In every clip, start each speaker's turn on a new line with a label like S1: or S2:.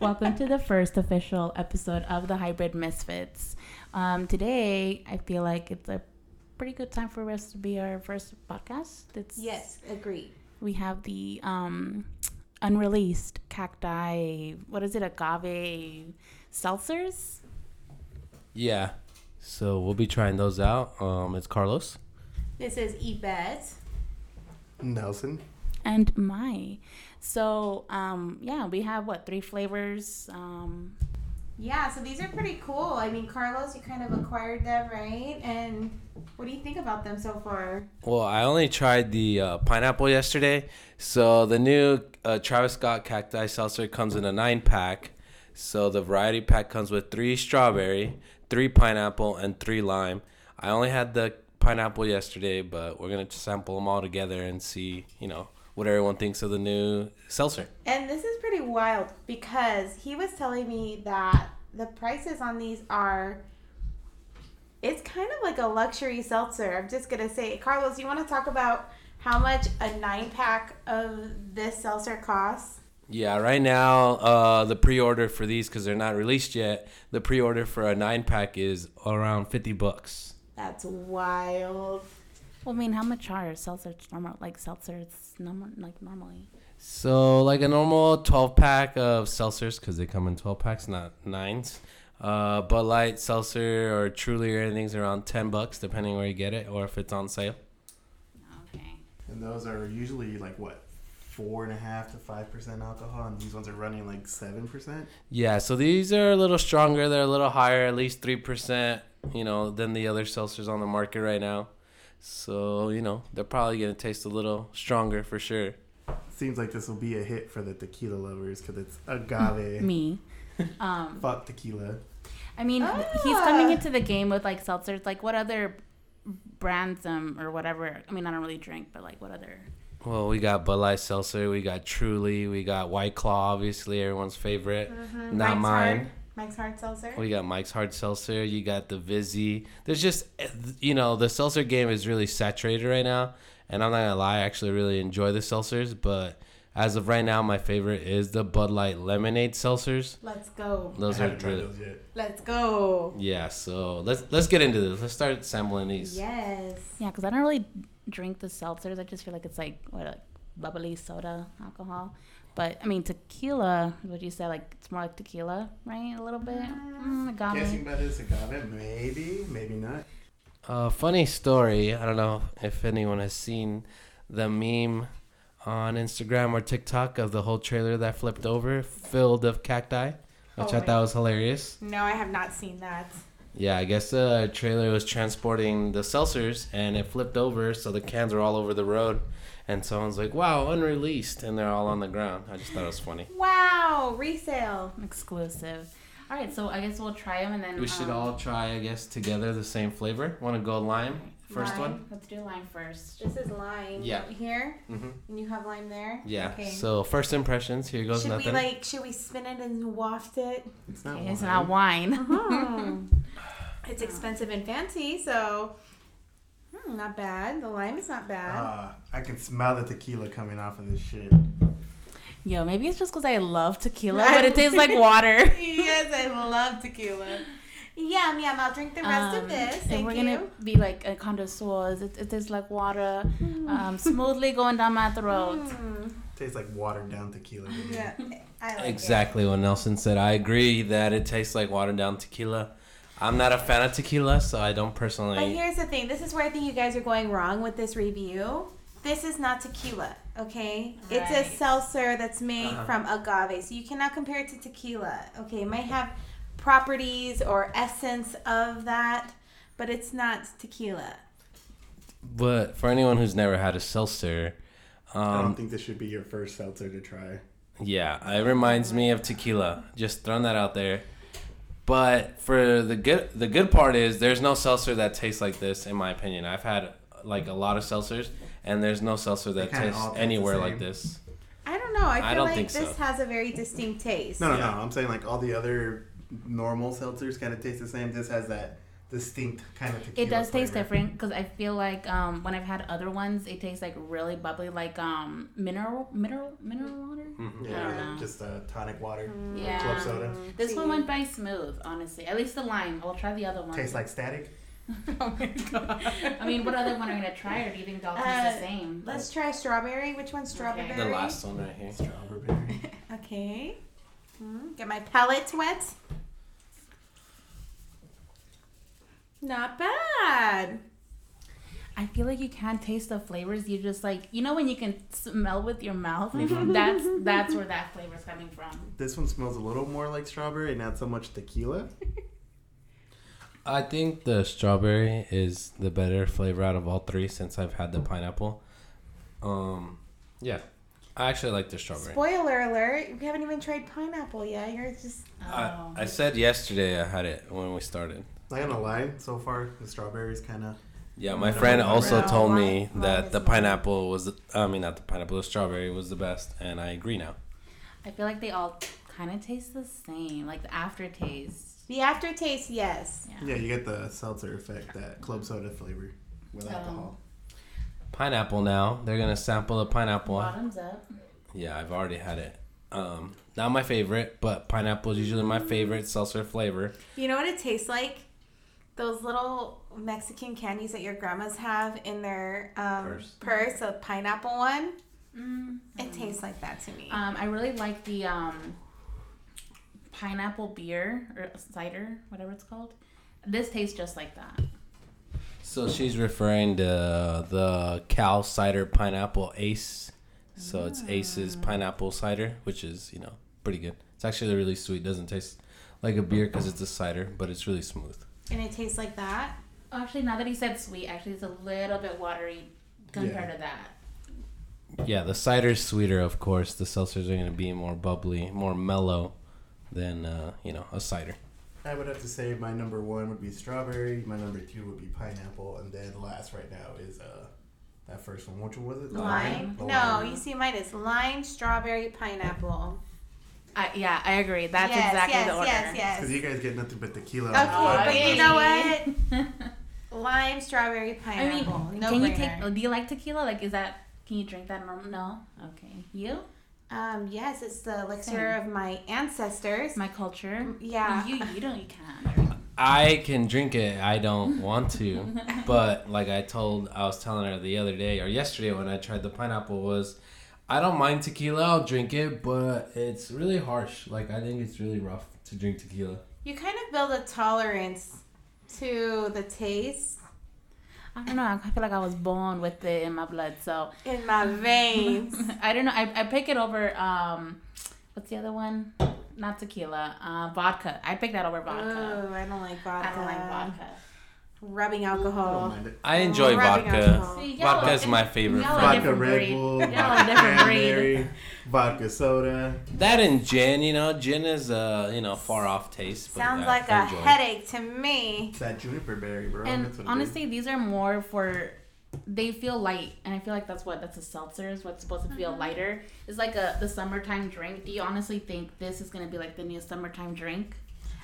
S1: Welcome to the first official episode of the Hybrid Misfits. Um, today, I feel like it's a pretty good time for us to be our first podcast. It's
S2: Yes, agreed.
S1: we have the um, unreleased cacti. What is it? Agave seltzers.
S3: Yeah. So we'll be trying those out. Um, it's Carlos.
S2: This is Yvette.
S4: Nelson.
S1: and my. So um, yeah, we have what three flavors. Um,
S2: Yeah, so these are pretty cool. I mean, Carlos, you kind of acquired them, right? And what do you think about them so far?
S3: Well, I only tried the uh, pineapple yesterday. So the new uh, Travis Scott Cacti Seltzer comes in a nine pack. So the variety pack comes with three strawberry, three pineapple, and three lime. I only had the pineapple yesterday, but we're gonna sample them all together and see, you know, what everyone thinks of the new seltzer.
S2: And this is pretty wild because he was telling me that the prices on these are. It's kind of like a luxury seltzer. I'm just gonna say, Carlos, you want to talk about how much a nine pack of this seltzer costs?
S3: Yeah, right now, uh, the pre-order for these because they're not released yet. The pre-order for a nine pack is around fifty bucks.
S2: That's wild.
S1: Well, I mean, how much are seltzers normal? Like seltzers normal, like normally.
S3: So like a normal twelve pack of seltzers because they come in twelve packs, not nines. Uh, Bud Light, seltzer, or Truly or anything's around ten bucks depending where you get it or if it's on sale.
S1: Okay.
S4: And those are usually like what, four and a half to five percent alcohol, and these ones are running like seven percent.
S3: Yeah, so these are a little stronger. They're a little higher, at least three percent, you know, than the other seltzers on the market right now. So you know they're probably gonna taste a little stronger for sure.
S4: Seems like this will be a hit for the tequila lovers because it's agave.
S1: Me. Um,
S4: Fuck tequila.
S1: I mean, he's coming into the game with like seltzers. Like, what other brands um or whatever? I mean, I don't really drink, but like, what other?
S3: Well, we got Bud Light Seltzer, we got Truly, we got White Claw, obviously everyone's favorite.
S2: Mm-hmm.
S3: Not
S2: Mike's
S3: mine.
S2: Hard, Mike's Hard Seltzer.
S3: We got Mike's Hard Seltzer. You got the Vizzy. There's just, you know, the seltzer game is really saturated right now. And I'm not gonna lie, I actually really enjoy the seltzers. But as of right now, my favorite is the Bud Light Lemonade seltzers.
S2: Let's go.
S3: Those
S4: I
S3: are
S4: haven't
S3: really,
S4: those yet.
S2: Let's go.
S3: yeah. So let's let's get into this. Let's start sampling these.
S2: Yes.
S1: Yeah, because I don't really drink the seltzers. I just feel like it's like what like bubbly soda alcohol. But I mean, tequila. What you say? like it's more like tequila, right? A little bit. Mm, agave.
S4: Guessing by this agave, maybe, maybe not.
S3: Uh, funny story. I don't know if anyone has seen the meme on Instagram or TikTok of the whole trailer that flipped over, filled of cacti, which
S2: Oh
S3: I
S2: my-
S3: thought was hilarious.
S2: No, I have not seen that.
S3: Yeah, I guess the trailer was transporting the seltzers and it flipped over, so the cans were all over the road. And someone's like, "Wow, unreleased," and they're all on the ground. I just thought it was funny.
S2: Wow, resale.
S1: exclusive. All right, so I guess we'll try them and then
S3: We should
S1: um,
S3: all try, I guess, together the same flavor. Want to go lime first
S2: Lime.
S3: one?
S1: Let's do lime first.
S2: This is lime.
S3: Yeah.
S2: Here,
S3: Mm-hmm.
S2: and you have lime there.
S3: Yeah.
S2: Okay.
S3: So first impressions. Here goes
S2: should
S3: nothing.
S2: we like? Should we spin it and waft it?
S4: It's not.
S1: Okay, it's
S4: wine.
S1: not wine.
S2: Hmm. it's expensive and fancy, so hmm, not bad. The lime is not bad.
S4: Ah, I can smell the tequila coming off of this shit.
S1: Yo, maybe it's just because I love tequila, but it tastes like water.
S2: yes, I love tequila. Yum yum. I'll drink the rest
S1: Um,
S2: of this. Thank and
S1: we're
S2: you.
S1: gonna be like a connoisseurs. It, it tastes like water, um, smoothly going down my throat.
S2: Mm.
S4: Tastes like watered down tequila. baby.
S2: Yeah, I like
S3: Exactly what Nelson said. I agree that it tastes like watered down tequila. I'm not a fan of tequila, so I don't personally.
S2: But here's the thing. This is where I think you guys are going wrong with this review. This is not tequila, okay? It's a seltzer that's made
S3: Uh-huh.
S2: from agave, so you cannot compare it to tequila. Okay, it might have properties or essence of that, but it's not tequila.
S3: But for anyone who's never had a seltzer,
S4: I don't
S3: um,
S4: think this should be your first seltzer to try.
S3: yeah, it reminds me of tequila. Just throwing that out there. But for the good, the good part is there's no seltzer that tastes like this, in my opinion. I've had like a lot of seltzers, and there's no seltzer that
S4: kinda
S3: tastes
S4: all taste the
S3: anywhere
S4: same.
S3: like this.
S2: I don't know. I feel
S3: I don't
S2: like
S3: think
S2: this
S3: so.
S2: has a very distinct taste.
S4: No, no,
S3: Yeah.
S4: no. I'm saying like all the other normal seltzers kind of taste the same. This has that distinct kind of tequila.
S1: It does taste different because I feel like um, when I've had other ones, it tastes like really bubbly, like um, mineral, mineral, mineral water.
S3: Mhm.
S1: I don't know.
S4: Yeah, just uh, tonic water,
S1: Yeah.
S4: club soda.
S1: This one went by smooth, honestly. At least the lime. I'll try the other one.
S4: Tastes like static.
S1: oh my god. I mean, what other one are you gonna try, or do you think they all taste
S2: Uh,
S1: the same?
S2: Let's try strawberry. Which one's strawberry?
S1: Okay.
S3: The last one right here.
S4: Strawberry.
S2: Okay. Mm, Get my palate wet. Not bad.
S1: I feel like you can't taste the flavors. You just like you know when you can smell with your mouth.
S3: Mhm.
S1: That's that's where that flavor is coming from.
S4: this one smells a little more like strawberry, not so much tequila.
S3: I think the strawberry is the better flavor out of all three since I've had the pineapple. Um, yeah, I actually like the strawberry.
S2: Spoiler alert: we haven't even tried pineapple yet. You're just
S3: I,
S1: Oh.
S3: I said yesterday I had it when we started.
S4: Not gonna lie, so far the strawberry's kind of
S3: Yeah, my friend also
S2: Wow.
S3: told me that the pineapple was, I mean, not the pineapple, the strawberry was the best, and I agree now.
S1: I feel like they all kind of taste the same, like the aftertaste.
S2: the aftertaste. Yes.
S1: Yeah.
S4: yeah. You get the seltzer effect, that club soda flavor with
S1: Oh.
S4: alcohol.
S3: Pineapple now, they're gonna sample the pineapple.
S1: Bottoms up.
S3: Yeah, I've already had it. Um, not my favorite, but pineapple is usually my favorite seltzer flavor.
S2: You know what it tastes like? Those little Mexican candies that your grandmas have in their um,
S3: Purse.
S2: purse, a pineapple one.
S1: Mm.
S2: It tastes like that to me.
S1: Um, I really like the um, pineapple beer or cider, whatever it's called. This tastes just like that.
S3: So she's referring to the Cal Cider Pineapple Ace. So it's Ace's pineapple cider, which is you know pretty good. It's actually really sweet. Doesn't taste like a beer because it's a cider, but it's really smooth.
S2: And it tastes like that.
S1: Actually, now that he said sweet, actually it's a little bit watery compared to that.
S3: Yeah, the cider's sweeter, of course. The seltzers are going to be more bubbly, more mellow than uh, you know a cider.
S4: I would have to say my number one would be strawberry, my number two would be pineapple, and then last right now is uh that first one. Which one was it? The
S2: Lime? No,
S4: lime.
S2: you see mine is lime, strawberry, pineapple.
S1: I, yeah, I agree. That's
S2: yes,
S1: exactly
S2: yes,
S1: the order.
S2: yes, yes.
S4: Because you guys get nothing but tequila.
S2: Okay,
S4: on the
S1: Oh,
S2: but you know what? Lime, strawberry,
S1: I
S2: pineapple.
S1: mean,
S2: no
S1: can you
S2: brainer.
S1: take? Do you like tequila? Like, is that? Can you drink that normal? No. Okay. You?
S2: Um, yes, it's the elixir
S1: Same.
S2: of my ancestors.
S1: My culture.
S2: Yeah.
S1: You you don't you can't.
S3: I can drink it. I don't want to, but like I told, I was telling her the other day or yesterday when I tried the pineapple was, I don't mind tequila. I'll drink it, but it's really harsh. Like I think it's really rough to drink tequila.
S2: You kind of build a tolerance to the taste
S1: I don't know. I feel like I was born with it in my blood. So
S2: in my veins.
S1: I don't know. I, I pick it over. Um, what's the other one? Not tequila. Uh, vodka. I pick that over vodka.
S2: Oh, I don't like vodka.
S1: I don't like vodka.
S2: Rubbing alcohol.
S3: I enjoy
S2: Rubbing
S3: vodka.
S1: See,
S3: Vodka is my favorite
S1: y'all.
S4: Vodka Red. Bull,
S1: Y'all
S4: vodka
S1: are different breed.
S4: cranberry, vodka soda.
S3: That and gin, you know, gin is uh, you know, far off taste. But
S2: Sounds
S3: I
S2: like a
S3: enjoy it.
S2: headache to me.
S4: It's that juniper berry, bro.
S1: And
S4: That's what
S1: honestly, these are more for. They feel light, and I feel like that's what that's a seltzer is what's supposed to feel lighter. It's like a the summertime drink. Do you honestly think this is gonna be like the new summertime drink?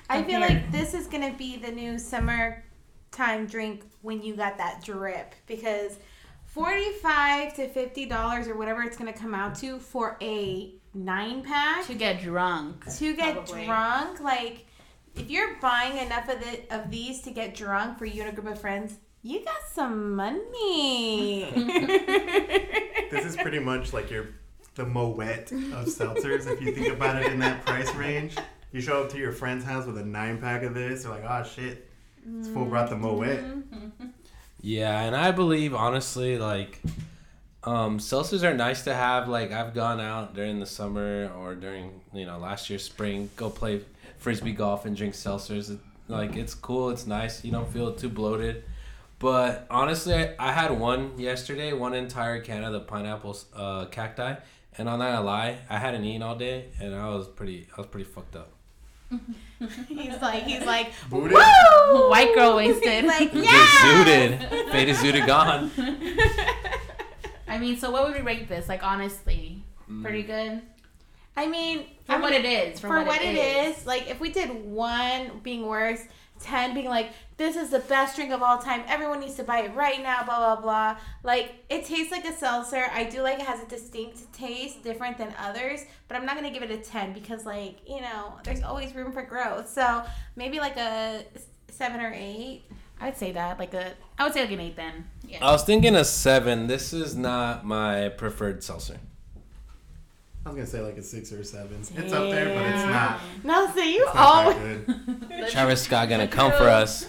S2: I feel
S1: Compared-
S2: like this is gonna be the new summertime drink when you got that drip because forty-five to fifty dollars or whatever it's gonna come out to for a nine pack
S1: To get drunk.
S2: to get
S1: Probably.
S2: drunk. Like, if you're buying enough of the of these to get drunk for you and a group of friends, you got some money.
S4: This is pretty much like your the Moet of seltzers. if you think about it in that price range, you show up to your friend's house with a nine pack of this. They're like, "Oh shit, this fool brought the Moet."
S3: Yeah, and I believe honestly, like, um, seltzers are nice to have. Like, I've gone out during the summer or during you know last year's spring, go play frisbee golf and drink seltzers. Like, it's cool. It's nice. You don't feel too bloated. But honestly, I, I had one yesterday, one entire can of the pineapple uh, cacti, and I'm not gonna lie, I hadn't eaten all day, and I was pretty, I was pretty fucked up.
S2: he's like, he's like,
S4: Booted?
S2: woo!
S1: White girl wasted.
S2: He's like,
S3: Just
S2: yeah.
S3: zooted, faded, zooted, gone.
S1: I mean, so what would we rate this? Like honestly,
S3: Mm.
S1: pretty good.
S2: I mean,
S1: For
S2: I
S1: what it is. For,
S2: for,
S1: what,
S2: it is. like if we did one being worse, ten being like this is the best drink of all time, everyone needs to buy it right now, blah blah blah. Like it tastes like a seltzer. I do like it has a distinct taste, different than others, but I'm not gonna give it a ten because like you know there's always room for growth. So maybe like a seven or eight.
S1: I'd say that. Like a, I would say like an eight then. Yeah.
S3: I was thinking a seven. This is not my preferred seltzer.
S4: I was gonna say like a six or a seven. It's up there, but it's not.
S2: No, so you
S4: It's not
S2: always.
S4: good.
S3: Travis Scott gonna come for us.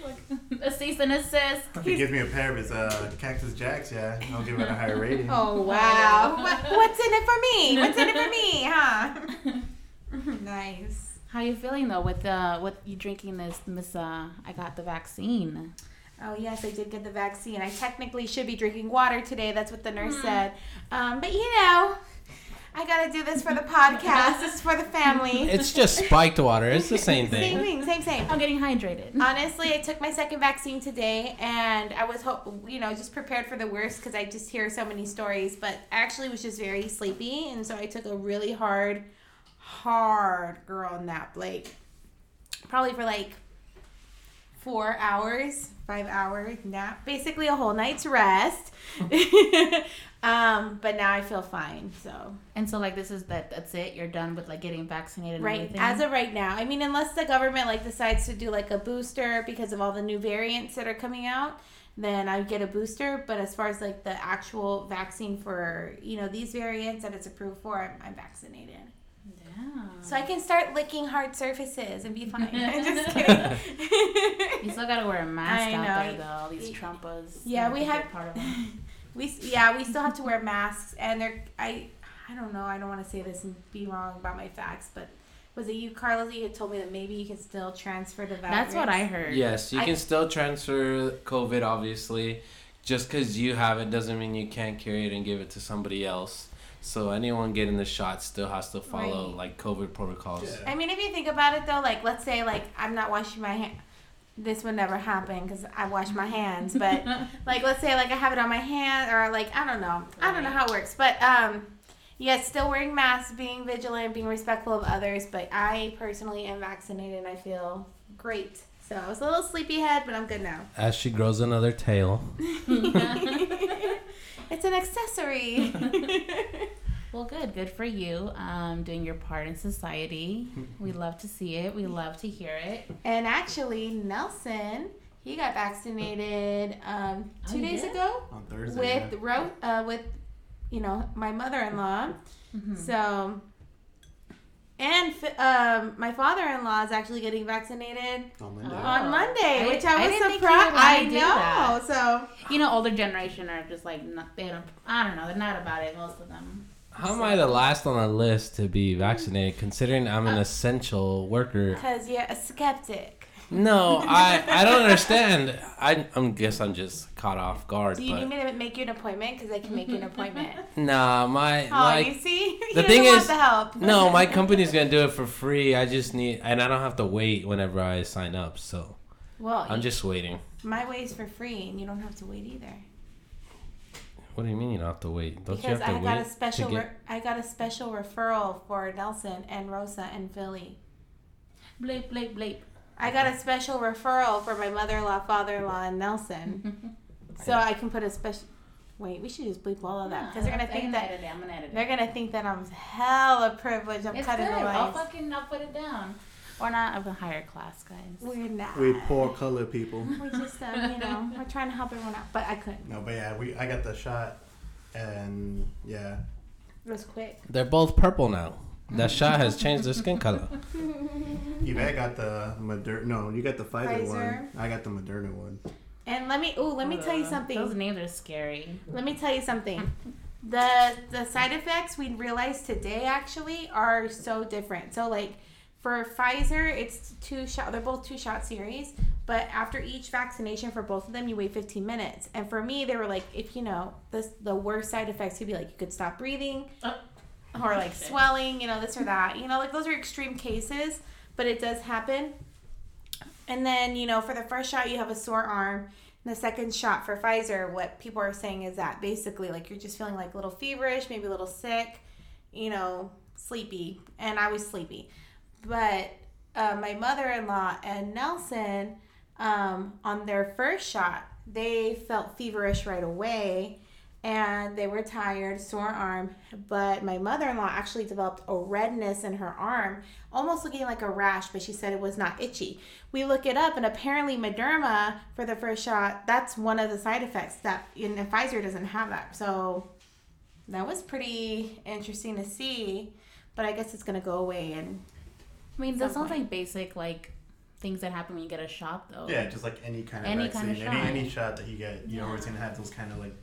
S1: a cease and assist.
S4: If he gives me a pair of his uh, Cactus Jacks, yeah, I'll give it a higher rating.
S2: Oh wow! What- What's in it for me? What's in it for me? Huh? nice.
S1: How you feeling though with uh with you drinking this Miss uh I got the vaccine.
S2: Oh yes, I did get the vaccine. I technically should be drinking water today. That's what the nurse said. Um, but you know, I gotta do this for the podcast. this is for the family.
S3: It's just spiked water. It's the same thing.
S2: same
S3: thing.
S2: thing, same same.
S1: I'm getting hydrated.
S2: Honestly, I took my second vaccine today, and I was hope you know just prepared for the worst because I just hear so many stories. But I actually was just very sleepy, and so I took a really hard, hard girl nap, like probably for like four hours, five hour nap, basically a whole night's rest. um, but now I feel fine, so.
S1: And so like this is that that's it. You're done with like getting vaccinated. And
S2: Right.
S1: everything?
S2: As of right now. I mean, unless the government like decides to do like a booster because of all the new variants that are coming out, then I get a booster. But as far as like the actual vaccine for you know these variants that it's approved for, I'm, I'm vaccinated.
S1: yeah.
S2: So I can start licking hard surfaces and be fine. I'm just kidding.
S1: You still gotta wear a mask out there though. All these Trumpas.
S2: Yeah, we
S1: have to
S2: have-
S1: get part of them.
S2: we yeah we still have to wear masks and they're I I don't know I don't want to say this and be wrong about my facts, but. Was it you, Carlos? You had told me that maybe you can still transfer the virus.
S1: That's what I heard.
S3: Yes, you
S1: I-
S3: can still transfer COVID. Obviously, just because you have it doesn't mean you can't carry it and give it to somebody else. So anyone getting the shot still has to follow
S2: Right.
S3: like COVID protocols.
S4: Yeah.
S2: I mean, if you think about it, though, like let's say like I'm not washing my hand. This would never happen because I wash my hands. But like, let's say like I have it on my hand, or like I don't know, I don't know how it works. But um, yes, still wearing masks, being vigilant, being respectful of others. But I personally am vaccinated, and I feel great. So I was a little sleepyhead, but I'm good now.
S3: As she grows another tail.
S2: it's an accessory.
S1: Well, good. Good for you. Um, doing your part in society. We love to see it. We love to hear it.
S2: and actually, Nelson, he got vaccinated um,
S1: Oh,
S2: two
S1: he
S2: days
S1: did?
S2: ago.
S4: On Thursday.
S2: with ro- uh, with you know my mother-in-law
S1: Mhm.
S2: so and fi- um, my father-in-law is actually getting vaccinated
S4: on Monday.
S1: Oh.
S2: on Monday,
S1: I-
S2: which I
S1: I
S2: was
S1: didn't think he
S2: surprised. I
S1: do
S2: know.
S1: that.
S2: So
S1: You know, older generation are just like not, they don't. I don't know. They're not about it. Most of them.
S3: How am I the last on the list to be vaccinated? Considering I'm an uh, essential worker.
S2: because you're a skeptic.
S3: No, I I don't understand. I I guess I'm just caught off guard.
S2: Do you need me to make you an appointment? Because I can make you an appointment.
S3: nah, my
S2: Oh,
S3: like
S2: you see,
S3: the thing is-
S2: the help.
S3: No, my company's gonna do it for free. I just need, and I don't have to wait whenever I sign up. So
S2: well,
S3: I'm just waiting.
S2: my way is for free, and you don't have to wait either.
S3: What do you mean you don't have to wait? Don't
S2: because
S3: you have
S2: I got
S3: wait
S2: a special
S3: to
S2: re- I got a special referral for Nelson and Rosa and Philly.
S1: Bleep bleep bleep.
S2: I got a special referral for my mother-in-law, father-in-law, and Nelson, so I can put a special. Wait, we should just bleep all of that because they're gonna
S1: I
S2: think
S1: can
S2: that
S1: edit it. I'm gonna edit it.
S2: they're gonna think that I'm hella privileged. I'm
S1: It's
S2: cutting
S1: good.
S2: the
S1: I'll
S2: lines.
S1: fucking I'll put it down. Or not of a higher class, guys.
S2: We're not.
S4: We poor color people.
S2: We just, um, you know, we're trying to help everyone out, but I couldn't.
S4: No, but yeah, we I got the shot, and yeah,
S2: It was quick.
S3: They're both purple now. That shot has changed their skin color.
S4: Yvette got the Moderna. No, you got the Pfizer,
S2: Pfizer.
S4: one. I got the Moderna one.
S2: And let me, ooh, let me tell you
S1: Uh,
S2: something.
S1: Those names are scary.
S2: Let me tell you something. The the side effects we realized today actually are so different. So like for Pfizer, it's two shot. They're both two shot series, but after each vaccination for both of them, you wait 15 minutes. And for me, they were like, if you know, this the worst side effects could be like you could stop breathing,
S1: Oh.
S2: or like swelling, you know, this or that. You know, like those are extreme cases, but it does happen. And then, you know, for the first shot, you have a sore arm. And the second shot for Pfizer, what people are saying is that basically, like, you're just feeling like a little feverish, maybe a little sick, you know, sleepy, and I was sleepy. But uh, my mother in law and Nelson, um, on their first shot, they felt feverish right away and they were tired, sore arm. But my mother in law actually developed a redness in her arm, almost looking like a rash, but she said it was not itchy. We look it up, and apparently, Moderna for the first shot, that's one of the side effects that, and Pfizer doesn't have that. So that was pretty interesting to see. But I guess it's going to go away. And
S1: I mean, that
S2: Some
S1: sounds like basic like things that happen when you get a shot, though.
S4: Yeah, just like any kind of
S1: Any
S4: vaccine,
S1: kind of
S4: any
S1: shot.
S4: any shot that you get, you know,
S1: Yeah.
S4: it's gonna have those kind of like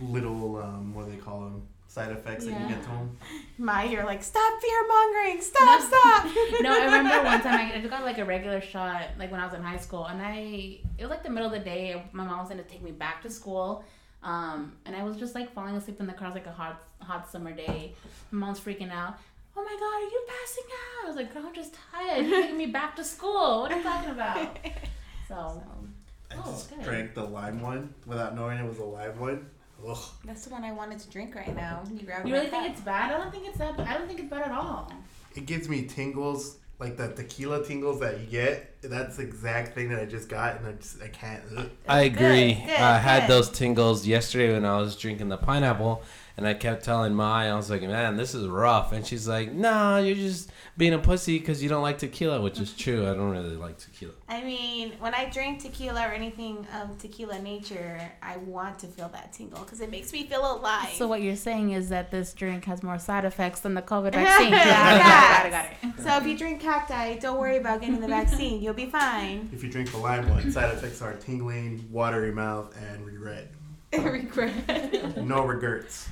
S4: little um, what do they call them? Side effects that you get to them.
S2: my, you're like, stop fear mongering, stop, stop.
S1: no, I remember one time I, I got like a regular shot, like when I was in high school, and I it was like the middle of the day. My mom was gonna take me back to school, um, and I was just like falling asleep in the car. It was like a hot hot summer day. My mom's freaking out. Oh my god, are you passing out? I was like, girl, I'm just tired. You're taking me back to school. What are you talking about? So,
S4: I
S1: Oh,
S4: just
S1: okay.
S4: drank the lime one without knowing it was a lime one. Ugh.
S2: That's the one I wanted to drink right now. You grabbed
S1: you really think
S2: cup.
S1: it's bad? I don't think it's that. I don't think it's bad at all.
S4: It gives me tingles, like the tequila tingles that you get. That's the exact thing that I just got, and I just I can't. Ugh.
S3: I
S2: Good,
S3: agree.
S2: good,
S3: I had
S2: good.
S3: those tingles yesterday when I was drinking the pineapple, and I kept telling Mai, I was like, "Man, this is rough," and she's like, "No, you're just being a pussy because you don't like tequila," which is true. I don't really like tequila.
S2: I mean, when I drink tequila or anything of tequila nature, I want to feel that tingle because it makes me feel alive.
S1: So what you're saying is that this drink has more side effects than the COVID vaccine. got, it,
S2: Yes.
S1: got it, got it, got it.
S2: So if you drink cacti, don't worry about getting the vaccine. You'll be fine.
S4: If you drink the lime one, side effects are tingling, watery mouth, and regret.
S2: Regret.
S4: No regrets.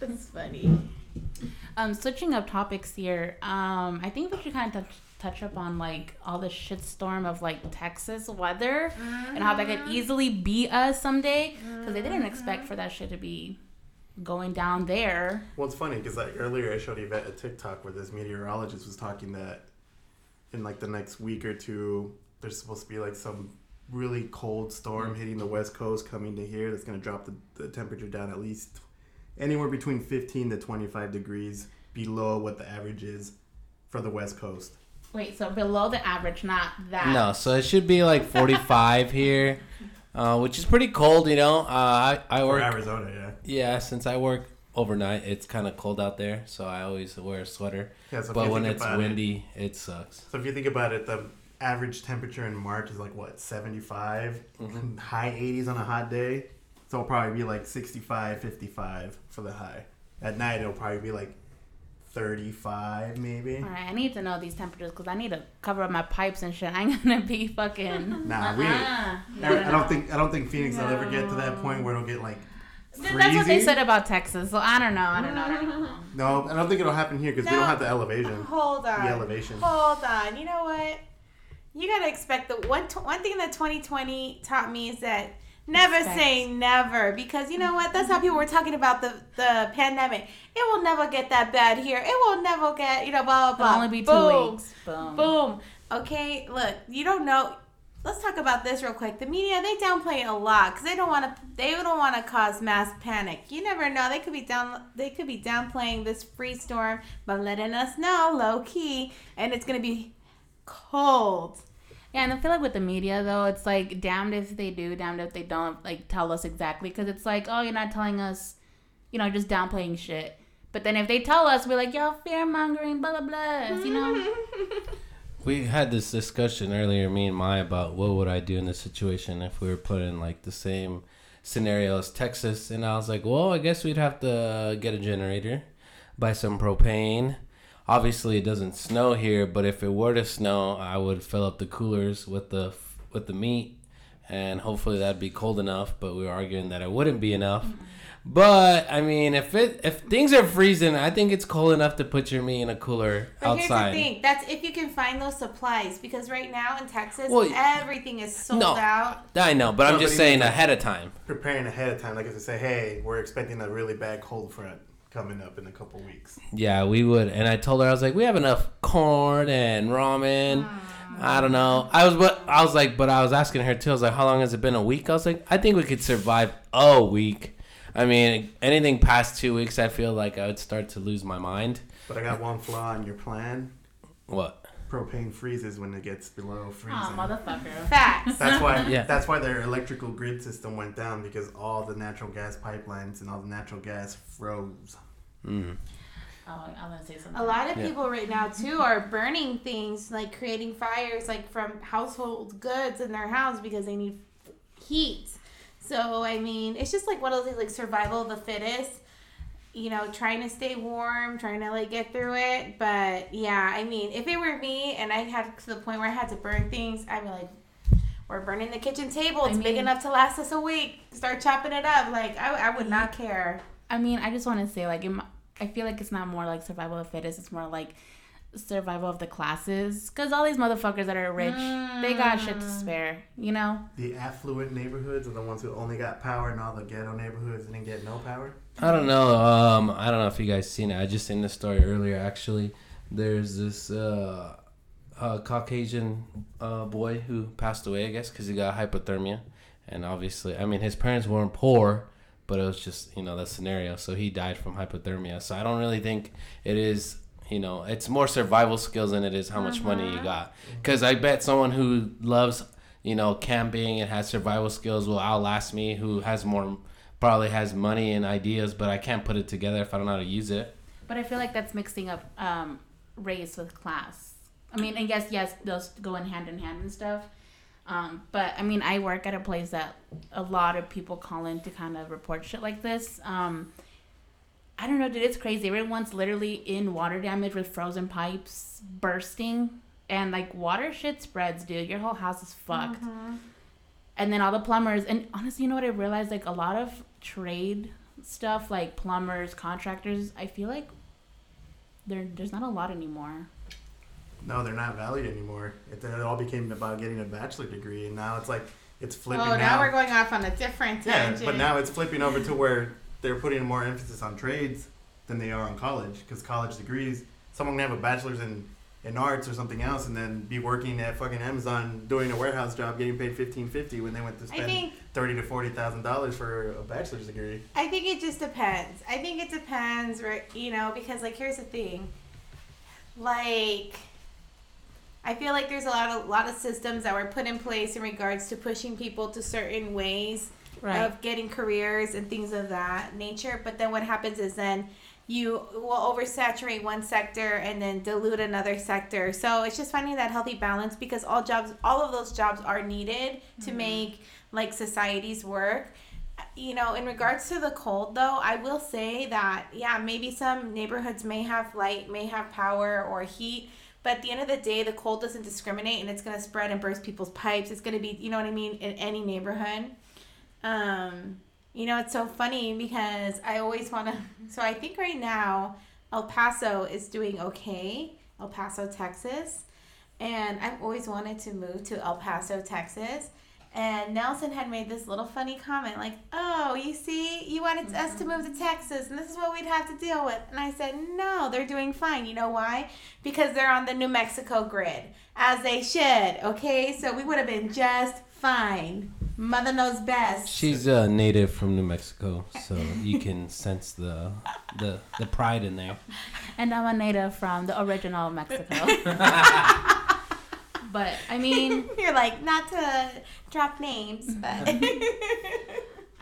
S2: That's funny.
S1: Um, switching up topics here. Um, I think we should kind of touch, touch up on like all the shitstorm of like Texas weather and how that could easily be us someday because they didn't expect for that shit to be going down there.
S4: Well, it's funny because like earlier I showed Yvette a TikTok where this meteorologist was talking that in like the next week or two, there's supposed to be like some really cold storm hitting the west coast coming to here that's going to drop the, the temperature down at least anywhere between 15 to 25 degrees below what the average is for the west coast.
S1: Wait, so below the average, not that.
S3: No, so it should be like 45 here, uh, which is pretty cold. You know, uh, I I
S4: For
S3: work.
S4: Arizona, yeah.
S3: Yeah, since I work overnight, it's kind of cold out there, so I always wear a sweater.
S4: Yeah, so
S3: But when it's
S4: about it-
S3: windy, it sucks.
S4: So if you think about it, the average temperature in March is like what 75,
S3: Mhm.
S4: high 80s on a hot day. So it'll probably be like 65, 55 for the high. At night it'll probably be like 35 maybe.
S1: All right, I need to know these temperatures because I need to cover up my pipes and shit. I ain't gonna be fucking.
S4: Nah, we-
S1: Uh-uh.
S4: I,
S1: No,
S4: I
S1: no,
S4: don't think I don't think Phoenix will ever get to that point where it'll get like
S1: Th- That's what they said about Texas, so I don't know. I don't know. I don't know.
S4: No, I don't think it'll happen here because we don't have the elevation.
S2: Hold on.
S4: The elevation.
S2: Hold on. You know what? You gotta expect the one. T- one thing that 2020 taught me is that never
S1: Respect.
S2: say never because you know what? That's how people were talking about the the pandemic. It will never get that bad here. It will never get you know blah blah
S1: It'll
S2: blah.
S1: only be two
S2: Boom.
S1: weeks. Boom.
S2: Boom. Okay, look, you don't know. Let's talk about this real quick. The media they downplay it a lot because they don't want to. They don't want to cause mass panic. You never know. They could be down. They could be downplaying this free storm, but letting us know low key, and it's gonna be cold.
S1: Yeah, and I feel like with the media though, it's like damned if they do, damned if they don't like tell us exactly because it's like, oh, you're not telling us, you know, just downplaying shit. But then if they tell us, we're like, y'all fear mongering, blah blah blah. You know?
S3: We had this discussion earlier, me and Mai, about what would I do in this situation if we were put in like the same scenario as Texas, and I was like, well, I guess we'd have to get a generator, buy some propane. Obviously, it doesn't snow here, but if it were to snow, I would fill up the coolers with the with the meat, and hopefully that'd be cold enough. But we were arguing that it wouldn't be enough. But I mean, if it if things are freezing, I think it's cold enough to put your meat in a cooler
S2: But
S3: outside.
S2: here's the thing: that's if you can find those supplies. Because right now in Texas,
S3: Well,
S2: everything is sold
S3: no.
S2: out.
S3: I know, but
S4: No,
S3: I'm just
S4: even
S3: saying ahead of time.
S4: Preparing ahead of time, like if they say, hey, we're expecting a really bad cold front coming up in a couple weeks.
S3: Yeah, we would. And I told her I was like, we have enough corn and ramen. I don't know. I was but I was like, but I was asking her too. I was like, how long has it been? A week? I was like, I think we could survive a week. I mean, anything past two weeks, I feel like I would start to lose my mind.
S4: But I got one flaw in your plan.
S3: What?
S4: Propane freezes when it gets below freezing.
S1: Oh, motherfucker.
S2: Facts.
S4: That's why.
S3: Yeah.
S4: That's why their electrical grid system went down because all the natural gas pipelines and all the natural gas froze.
S3: Mm.
S1: Oh, I'm gonna say something.
S2: A lot of
S3: Yeah.
S2: people right now too are burning things like creating fires like from household goods in their house because they need heat. So I mean, it's just like one of those things like survival of the fittest. You know, trying to stay warm, trying to like get through it. But yeah, I mean, if it were me and I had to the point where I had to burn things, I'd be like, we're burning the kitchen table. It's
S1: I
S2: big enough to last us a week. Start chopping it up. Like I, I would not care.
S1: I mean, I just want to say, like, in my, I feel like it's not more like survival of the fittest. It's more like survival of the classes. Because all these motherfuckers that are rich, they got shit to mm. spare, you know?
S4: The affluent neighborhoods are the ones who only got power, and all the ghetto neighborhoods didn't get no power.
S3: I don't know. Um, I don't know if you guys seen it. I just seen this story earlier. Actually, there's this uh, uh, Caucasian uh, boy who passed away. I guess because he got hypothermia, and obviously, I mean, his parents weren't poor, but it was just you know the scenario. So he died from hypothermia. So I don't really think it is. You know, it's more survival skills than it is how much money you got. Because I bet someone who loves you know camping and has survival skills will outlast me. Who has more probably has money and ideas, but I can't put it together if I don't know how to use it.
S1: But I feel like that's mixing up um, race with class. I mean, and yes, yes, those go in hand in hand and stuff. Um, but I mean, I work at a place that a lot of people call in to kind of report shit like this. Um, I don't know, dude. It's crazy. Everyone's literally in water damage with frozen pipes bursting, and like water shit spreads, dude. Your whole house is fucked. And then all the plumbers, and honestly, you know what I realized? Like a lot of trade stuff, like plumbers, contractors. I feel like there there's not a lot anymore.
S4: No, they're not valued anymore. It, it all became about getting a bachelor degree, and now it's like it's flipping.
S2: Oh, now we're going off on a different
S4: yeah,
S2: tangent.
S4: but now it's flipping over to where they're putting more emphasis on trades than they are on college because college degrees. Someone can have a bachelor's in in arts or something else, and then be working at fucking Amazon doing a warehouse job, getting paid fifteen fifty when they went to spend
S2: think
S4: thirty to forty thousand dollars for a bachelor's degree.
S2: I think it just depends. I think it depends, right? You know, because like here's the thing, like. I feel like there's a lot of lot of systems that were put in place in regards to pushing people to certain ways of getting careers and things of that nature. But then what happens is then you will oversaturate one sector and then dilute another sector. So it's just finding that healthy balance because all jobs, all of those jobs are needed to make like societies work. You know, in regards to the cold though, I will say that yeah, maybe some neighborhoods may have light, may have power or heat. But at the end of the day, the cold doesn't discriminate and it's going to spread and burst people's pipes. It's going to be, you know what I mean, in any neighborhood. Um, you know, it's so funny because I always want to. So I think right now, El Paso is doing okay. El Paso, Texas. And I've always wanted to move to El Paso, Texas. And Nelson had made this little funny comment like, oh, you see, you wanted us to mm-hmm. move to Texas and this is what we'd have to deal with. And I said, no, they're doing fine. You know why? Because they're on the New Mexico grid, as they should. Okay? So we would have been just fine. Mother knows best.
S3: She's a native from New Mexico, so you can sense the the the pride in there.
S1: And I'm a native from the original Mexico. but I mean,
S2: You're like, not to drop names, but.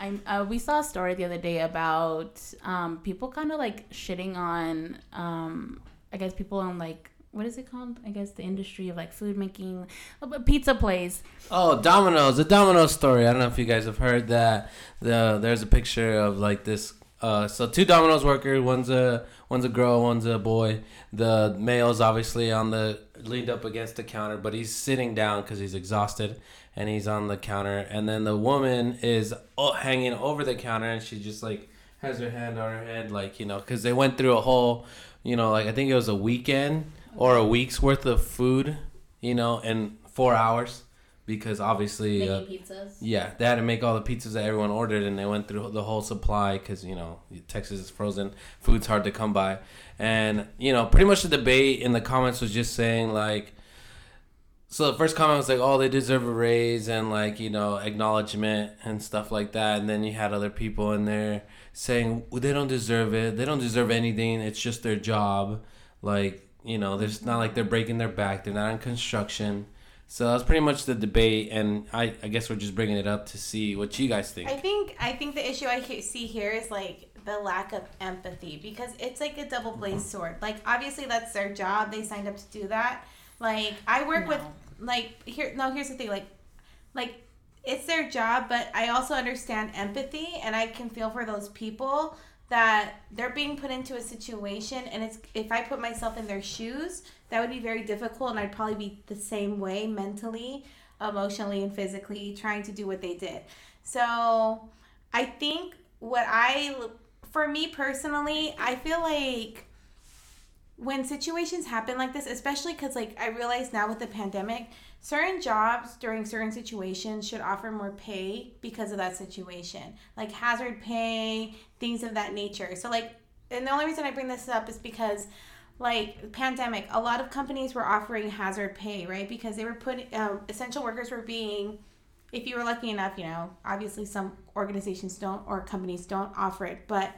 S1: I uh, we saw a story the other day about um, people kind of like shitting on um, I guess people on like what is it called? I guess the industry of like food making, a pizza place.
S3: Oh, Domino's, the Domino's story. I don't know if you guys have heard that. The there's a picture of like this. Uh, so two Domino's workers. One's a one's a girl. One's a boy. The male's obviously on the leaned up against the counter, but he's sitting down because he's exhausted, and he's on the counter. And then the woman is oh, hanging over the counter, and she just like has her hand on her head, like you know, because they went through a whole, you know, like I think it was a weekend or a week's worth of food, you know, in four hours, because obviously. Uh,
S1: pizzas.
S3: yeah, they had to make all the pizzas that everyone ordered, and they went through the whole supply because you know Texas is frozen, food's hard to come by, and you know pretty much the debate in the comments was just saying like, so the first comment was like, "Oh, they deserve a raise and like you know acknowledgement and stuff like that." And then you had other people in there saying well, they don't deserve it. They don't deserve anything. It's just their job. Like you know, there's not like they're breaking their back. They're not in construction. So that's pretty much the debate, and I, I guess we're just bringing it up to see what you guys think.
S2: I think I think the issue I see here is like the lack of empathy because it's like a double blazed sword. Like obviously that's their job; they signed up to do that. Like I work with like here. No, here's the thing. Like, like it's their job, but I also understand empathy, and I can feel for those people that they're being put into a situation, and it's if I put myself in their shoes, that would be very difficult, and I'd probably be the same way mentally, emotionally, and physically trying to do what they did. So I think what I, for me personally, I feel like when situations happen like this, especially because like I realize now with the pandemic, certain jobs during certain situations should offer more pay because of that situation, like hazard pay, things of that nature. So like, and the only reason I bring this up is because like pandemic, a lot of companies were offering hazard pay, right? Because they were putting um, essential workers were being if you were lucky enough, you know, obviously some organizations don't or companies don't offer it, but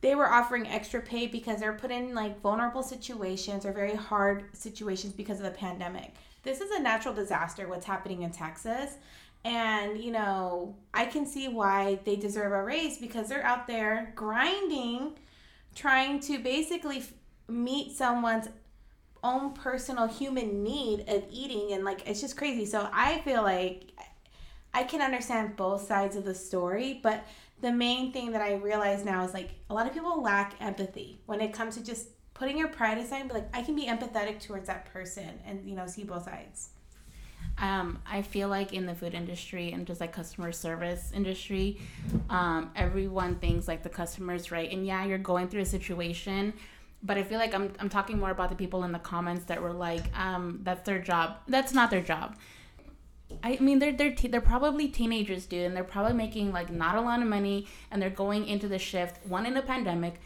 S2: they were offering extra pay because they're put in like vulnerable situations or very hard situations because of the pandemic. This is a natural disaster what's happening in Texas. And, you know, I can see why they deserve a raise because they're out there grinding, trying to basically f- meet someone's own personal human need of eating. And, like, it's just crazy. So I feel like I can understand both sides of the story, but the main thing that I realize now is like a lot of people lack empathy when it comes to just putting your pride aside, but like I can be empathetic towards that person and you know see both sides.
S1: Um, I feel like in the food industry and just like customer service industry, um, everyone thinks like the customer's right. And yeah, you're going through a situation, but I feel like I'm, I'm talking more about the people in the comments that were like, um, that's their job. That's not their job. I mean, they're they're te- they're probably teenagers, dude, and they're probably making like not a lot of money, and they're going into the shift one in a pandemic,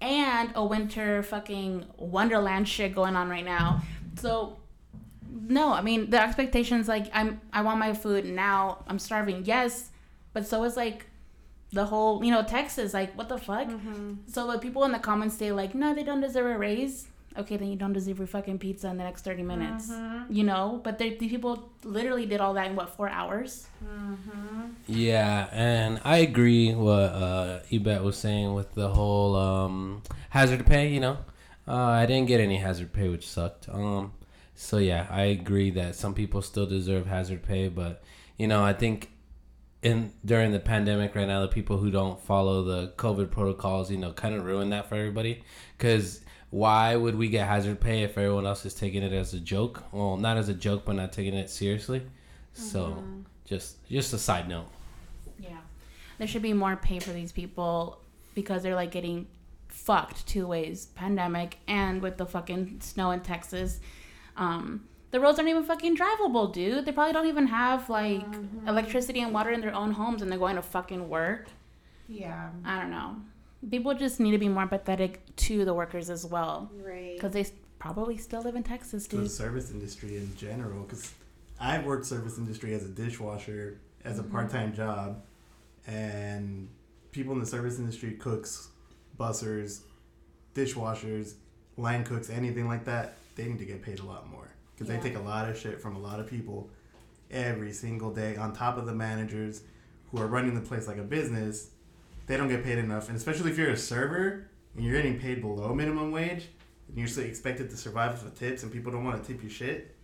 S1: and a winter fucking wonderland shit going on right now. So no, I mean the expectations like I'm I want my food now. I'm starving. Yes, but so is like the whole you know Texas. Like what the fuck? Mm-hmm. So the people in the comments say like no, they don't deserve a raise. Okay, then you don't deserve your fucking pizza in the next thirty minutes. You know, but they, the people literally did all that in what four hours?
S3: Yeah, and I agree what uh, Yvette was saying with the whole um, hazard pay. You know, uh, I didn't get any hazard pay, which sucked. Um, so yeah, I agree that some people still deserve hazard pay, but you know, I think in during the pandemic right now, the people who don't follow the COVID protocols, you know, kind of ruin that for everybody. Because why would we get hazard pay if everyone else is taking it as a joke? Well, not as a joke, but not taking it seriously. So just just a side note.
S1: Yeah, there should be more pay for these people because they're like getting fucked two ways: pandemic and with the fucking snow in Texas. Um, the roads aren't even fucking drivable, dude. They probably don't even have like electricity and water in their own homes, and they're going to fucking work.
S2: Yeah.
S1: I don't know. People just need to be more empathetic to the workers as well,
S2: Right.
S1: because they probably still live in Texas,
S4: to the service industry in general because I've worked service industry as a dishwasher as a mm-hmm. part-time job and people in the service industry cooks bussers dishwashers line cooks anything like that they need to get paid a lot more because
S1: Yeah.
S4: they take a lot of shit from a lot of people every single day on top of the managers who are running the place like a business they don't get paid enough and especially if you're a server and you're getting paid below minimum wage and you're still expected to survive with tips and people don't want to tip you shit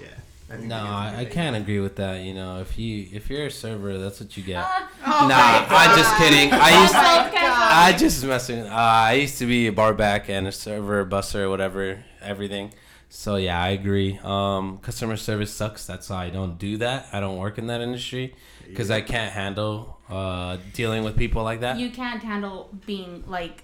S4: yeah I
S3: No, I, I can't agree with that. You know, if you if you're a server, that's what you get.
S2: Oh
S3: nah, I'm just kidding. I used
S2: my
S1: to-
S3: I just messing. Uh, I used to be a bar back and a server, busser, whatever, everything. So yeah, I agree. Um, customer service sucks. That's why I don't do that. I don't work in that industry because I can't handle uh, dealing with people like that.
S1: you can't handle being like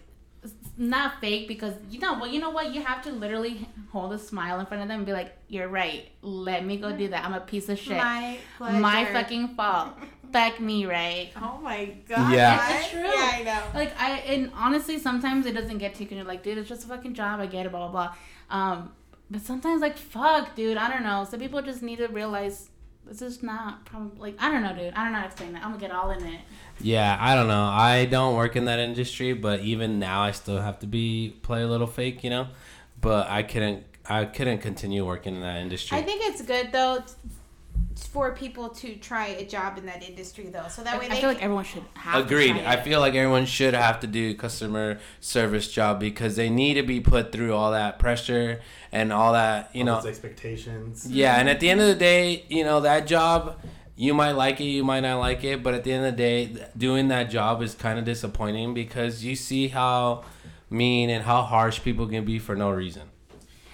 S1: not fake because you know well you know what you have to literally hold a smile in front of them and be like you're right let me go do that i'm a piece of shit
S2: My
S1: my fucking fault fuck me right
S2: Oh my god.
S3: Yeah.
S1: It's true.
S2: Yeah, I know.
S1: like i and honestly sometimes it doesn't get taken you and you're like dude it's just a fucking job i get it blah blah blah um But sometimes, like, fuck, dude, I don't know. So people just need to realize this is not probably like I don't know, dude. I don't know how to explain that. I'm gonna get all in it.
S3: Yeah, I don't know. I don't work in that industry, but even now, I still have to be play a little fake, you know. But I couldn't. I couldn't continue working in that industry.
S2: I think it's good though for people to try a job in that industry though, so that
S1: I,
S2: way
S1: I feel like everyone should have.
S3: Agreed.
S1: To try
S3: I feel like everyone should have to do customer service job because they need to be put through all that pressure and all that, you
S4: All
S3: know.
S4: those expectations.
S3: Yeah, and at the end of the day, you know, that job, you might like it, you might not like it, but at the end of the day, doing that job is kind of disappointing because you see how mean and how harsh people can be for no reason.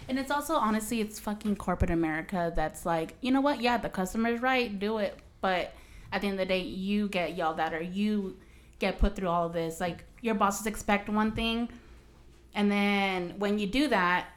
S1: And it's also honestly, it's fucking corporate America that's like, you know what? Yeah, the customer's right, do it. But at the end of the day, you get yelled at or you get put through all of this. Like your bosses expect one thing, and then when you do that,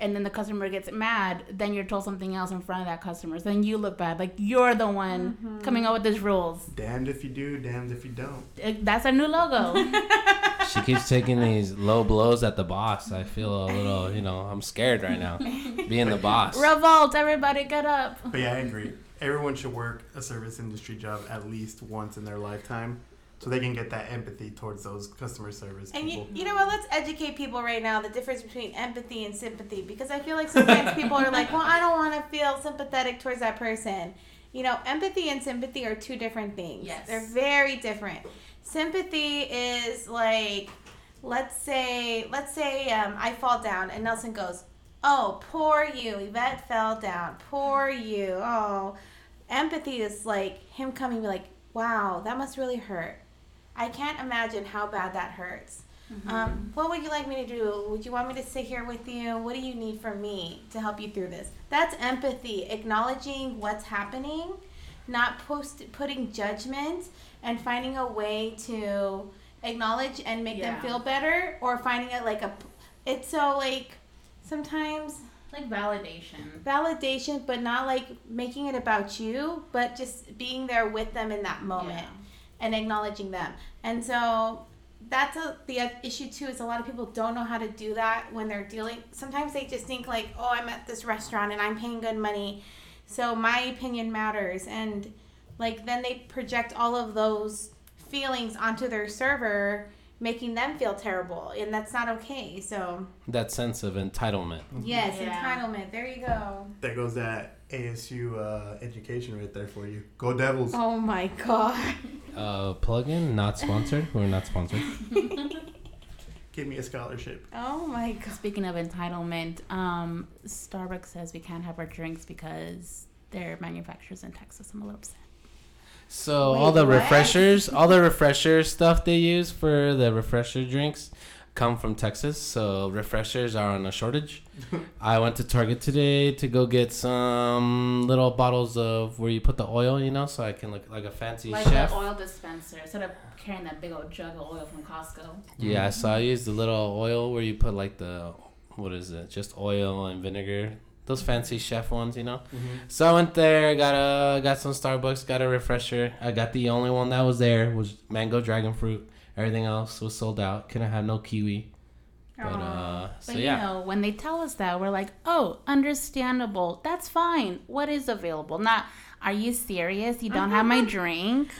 S1: and then the customer gets mad, then you're told something else in front of that customer. So then you look bad, like you're the one coming up with these rules.
S4: Damned if you do, damned if you don't.
S1: Uh, That's our new logo.
S3: She keeps taking these low blows at the boss. I feel a little, you know, I'm scared right now being the boss.
S1: Revolt! Everybody, get up.
S4: But yeah, I agree. Everyone should work a service industry job at least once in their lifetime, so they can get that empathy towards those customer service
S2: And you,
S4: people.
S2: you know what? Let's educate people right now the difference between empathy and sympathy because I feel like sometimes people are like, well, I don't want to feel sympathetic towards that person. You know, empathy and sympathy are two different things.
S1: Yes.
S2: They're very different. Sympathy is like, let's say, let's say um, I fall down and Nelson goes, oh, poor you. Yvette fell down. Poor you. Oh. Empathy is like him coming be like, wow, that must really hurt. I can't imagine how bad that hurts. Um, what would you like me to do? Would you want me to sit here with you? What do you need from me to help you through this? That's empathy, acknowledging what's happening, not post putting judgment, and finding a way to acknowledge and make
S1: Yeah.
S2: them feel better, or finding it like a. It's so like sometimes
S1: Like validation.
S2: validation, but not like making it about you, but just being there with them in that moment
S1: Yeah.
S2: and acknowledging them. And so that's a the issue too is a lot of people don't know how to do that when they're dealing. Sometimes they just think like, "Oh, I'm at this restaurant and I'm paying good money, so my opinion matters." And like then they project all of those feelings onto their server, making them feel terrible, and that's not okay. So,
S3: That sense of entitlement.
S2: yes,
S1: Yeah.
S2: entitlement. There you go.
S4: there goes that ASU uh, education right there for you. Go Devils.
S2: Oh my god.
S3: Uh, plug-in, not sponsored. We're not sponsored.
S4: Give me a scholarship.
S2: Oh my god.
S1: Speaking of entitlement, um, Starbucks says we can't have our drinks because they're manufacturers in Texas. I'm a little upset.
S3: So
S2: Wait,
S3: all the
S2: what?
S3: refreshers, all the refresher stuff they use for the refresher drinks come from Texas. So refreshers are on a shortage. I went to Target today to go get some little bottles of where you put the oil, you know, so I can look like a fancy
S1: Like
S3: chef.
S1: the oil dispenser instead of carrying that big old jug of oil from Costco.
S3: Yeah, so I mm-hmm. use the little oil where you put like the what is it? Just oil and vinegar. Those fancy chef ones, you know. So I went there, got a got some Starbucks, got a refresher. I got the only one that was there was mango dragon fruit. Everything else was sold out. Couldn't have no kiwi. But uh, so
S1: But
S3: yeah,
S1: know, when they tell us that, we're like, oh, understandable. That's fine. What is available? Not, are you serious? You don't have my drink?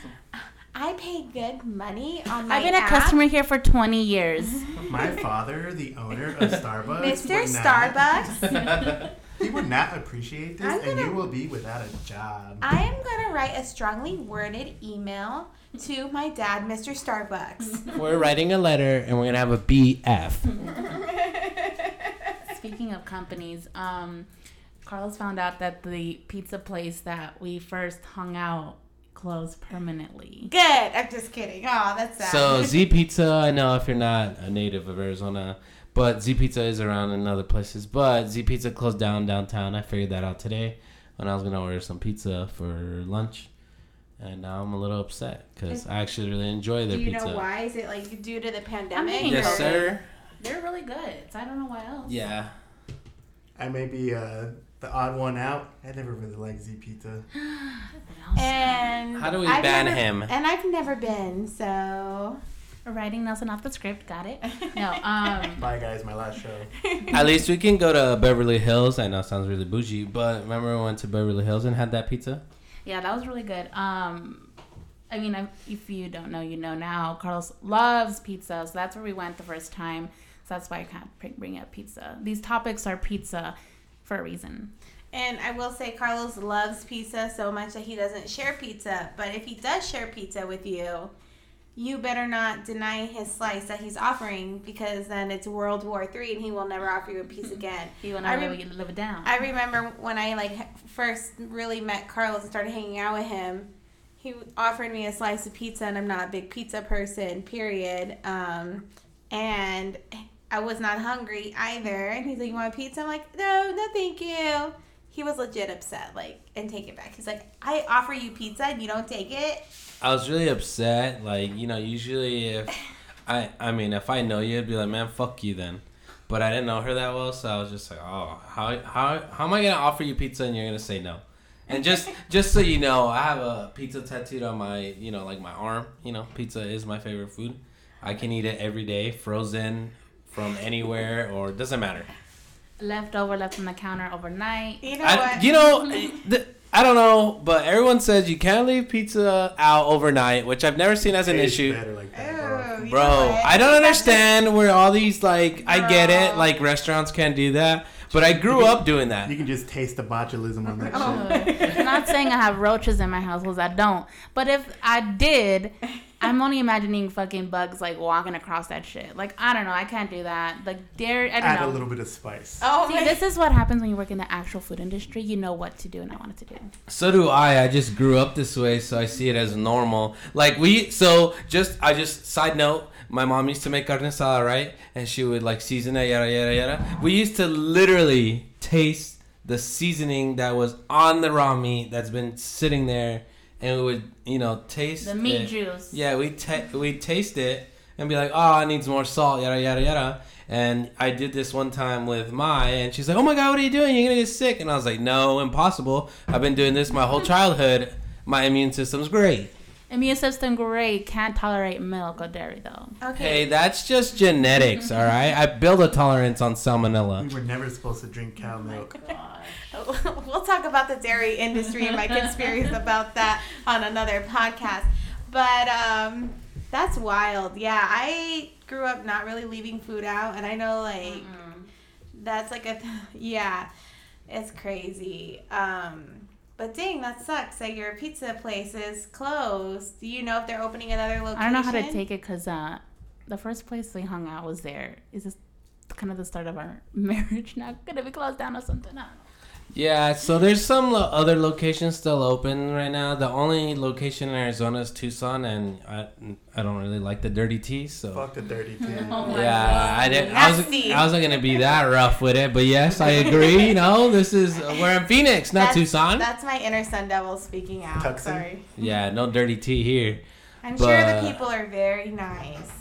S2: I pay good money on my
S1: I've been a customer here for 20 years.
S4: My father, the owner of Starbucks,
S2: Mr. Starbucks.
S4: he would not appreciate this,
S2: I'm
S4: and you will be without a job.
S2: I am gonna write a strongly worded email to my dad, Mr. Starbucks.
S3: we're writing a letter and we're gonna have a BF.
S1: Speaking of companies, um, Carlos found out that the pizza place that we first hung out closed permanently.
S2: Good. I'm just kidding. Oh, that's sad.
S3: So Z Pizza, I know if you're not a native of Arizona, but Z Pizza is around in other places. But Z Pizza closed down downtown. I figured that out today when I was gonna order some pizza for lunch, and now I'm a little upset because I actually really enjoy their pizza.
S2: Do
S3: their
S2: you
S3: pizza.
S2: know why? Is it like due to the pandemic?
S1: mean,
S3: Yes, sir.
S1: They're really good. So I don't know why else.
S3: Yeah.
S4: I may be uh, the odd one out. I never really liked Z Pizza.
S2: And
S3: How do we
S2: I've
S3: ban
S2: never-
S3: him?
S2: And I've never been, so
S1: Writing Nelson off the script. Got it. No. Um.
S4: Bye, guys. My last show.
S3: At least we can go to Beverly Hills. I know it sounds really bougie, but remember we went to Beverly Hills and had that pizza?
S1: Yeah, that was really good. Um, I mean, if you don't know, you know now. Carlos loves pizza, so that's where we went the first time. So that's why I can't bring- bring up pizza. These topics are pizza for a reason.
S2: And I will say, Carlos loves pizza so much that he doesn't share pizza. But if he does share pizza with you, you better not deny his slice that he's offering because then it's World War Three and he will never offer you a piece again. I
S1: to
S2: rem-
S1: live, live it down.
S2: I remember when I like first really met Carlos and started hanging out with him. He offered me a slice of pizza, and I'm not a big pizza person. Period. Um, and I was not hungry either. And he's like, "You want a pizza?" I'm like, "No, no, thank you." He was legit upset, like, and take it back. He's like, "I offer you pizza and you don't take it."
S3: I was really upset. Like, you know, usually if I I mean, if I know you, I'd be like, man, fuck you then. But I didn't know her that well, so I was just like, oh, how how how am I gonna offer you pizza and you're gonna say no? And just just so you know, I have a pizza tattooed on my you know like my arm. You know, pizza is my favorite food. I can eat it every day, frozen from anywhere, or doesn't matter.
S1: Leftover, left on the counter overnight.
S2: You know
S3: I,
S2: what?
S3: you know, th- I don't know, but everyone says you can't leave pizza out overnight, which I've never seen as an
S4: Tastes
S3: issue.
S4: better like that,
S2: Ew,
S4: bro.
S2: you
S3: Bro,
S2: what?
S3: I don't understand where all these like I get it, like restaurants can't do that, but I grew up doing that.
S4: You can just taste the botulism on that
S2: Oh.
S4: shit.
S1: I'm not saying I have roaches in my house because I don't. But if I did, I'm only imagining fucking bugs like walking across that shit. Like I don't know, I can't do that. Like dare, I don't
S4: Add
S1: know.
S4: a little bit of spice.
S2: Oh
S1: See, this is what happens when you work in the actual food industry. You know what to do and I what to do.
S3: So do I. I just grew up this way, so I see it as normal. Like we, so just I just side note. My mom used to make carne asada, right? And she would like season it, yada yada yada. We used to literally taste the seasoning that was on the raw meat that's been sitting there, and we would, you know, taste
S1: The meat
S3: it.
S1: juice.
S3: Yeah, we ta- we taste it and be like, oh, it needs more salt, yada yada yada. And I did this one time with Mai, and she's like, oh my god, what are you doing? You're gonna get sick. And I was like, no, impossible. I've been doing this my whole childhood. My immune system's great.
S1: Immune system great. Can't tolerate milk or dairy though. Okay.
S3: Hey,
S2: Okay.
S3: that's just genetics, all right. I build a tolerance on salmonella.
S4: We were never supposed to drink cow milk.
S2: Oh we'll talk about the dairy industry and my conspiracies about that on another podcast. But um, that's wild. Yeah, I grew up not really leaving food out, and I know like that's like a yeah, it's crazy. Um, but dang, that sucks that your pizza place is closed. Do you know if they're opening another location?
S1: I don't know how to take it because uh, the first place we hung out was there. Is this kind of the start of our marriage? Not gonna be closed down or something? I don't know.
S3: Yeah, so there's some lo- other locations still open right now. The only location in Arizona is Tucson, and I I don't really like the dirty tea, so.
S4: Fuck the dirty tea.
S1: Oh
S3: Yeah, I didn't. I was.
S2: Nasty.
S3: I wasn't gonna be that rough with it, but yes, I agree. You know, this is we're in Phoenix, not
S2: That's-
S3: Tucson.
S2: That's my inner Sun Devil speaking out.
S4: Tucson?
S2: Sorry.
S3: Yeah, no dirty tea here.
S2: I'm sure the people are very nice.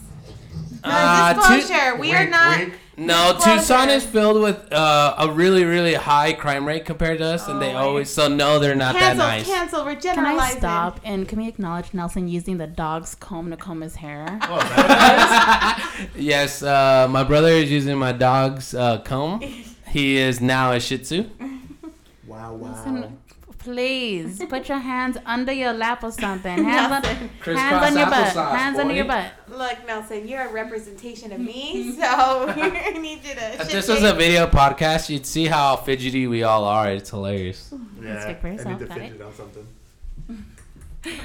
S2: No,
S3: Uh, Tu-
S2: disclosure. we are not.
S4: wink.
S3: No,
S2: Disclosure.
S3: Tucson is filled with uh, a really, really high crime rate compared to us, and they
S2: Oh,
S3: always so no, they're not that nice.
S2: cancel. We're
S1: Can I stop and can we acknowledge Nelson using the dog's comb to comb his hair?
S4: Oh,
S3: yes, uh, my brother is using my dog's uh, comb. He is now a Shih Tzu.
S4: wow, wow.
S1: Nelson, please put your hands under your lap or something. Hands on,
S2: Nelson.
S1: hands on your butt. Hands under your butt.
S2: Look, Nelson, you're a representation of me, so I need you to.
S3: If this was a video podcast, you'd see how fidgety we all are. It's hilarious.
S4: Yeah,
S1: Speak for
S4: I
S1: yourself,
S4: need to
S1: got it.
S4: fidget on something.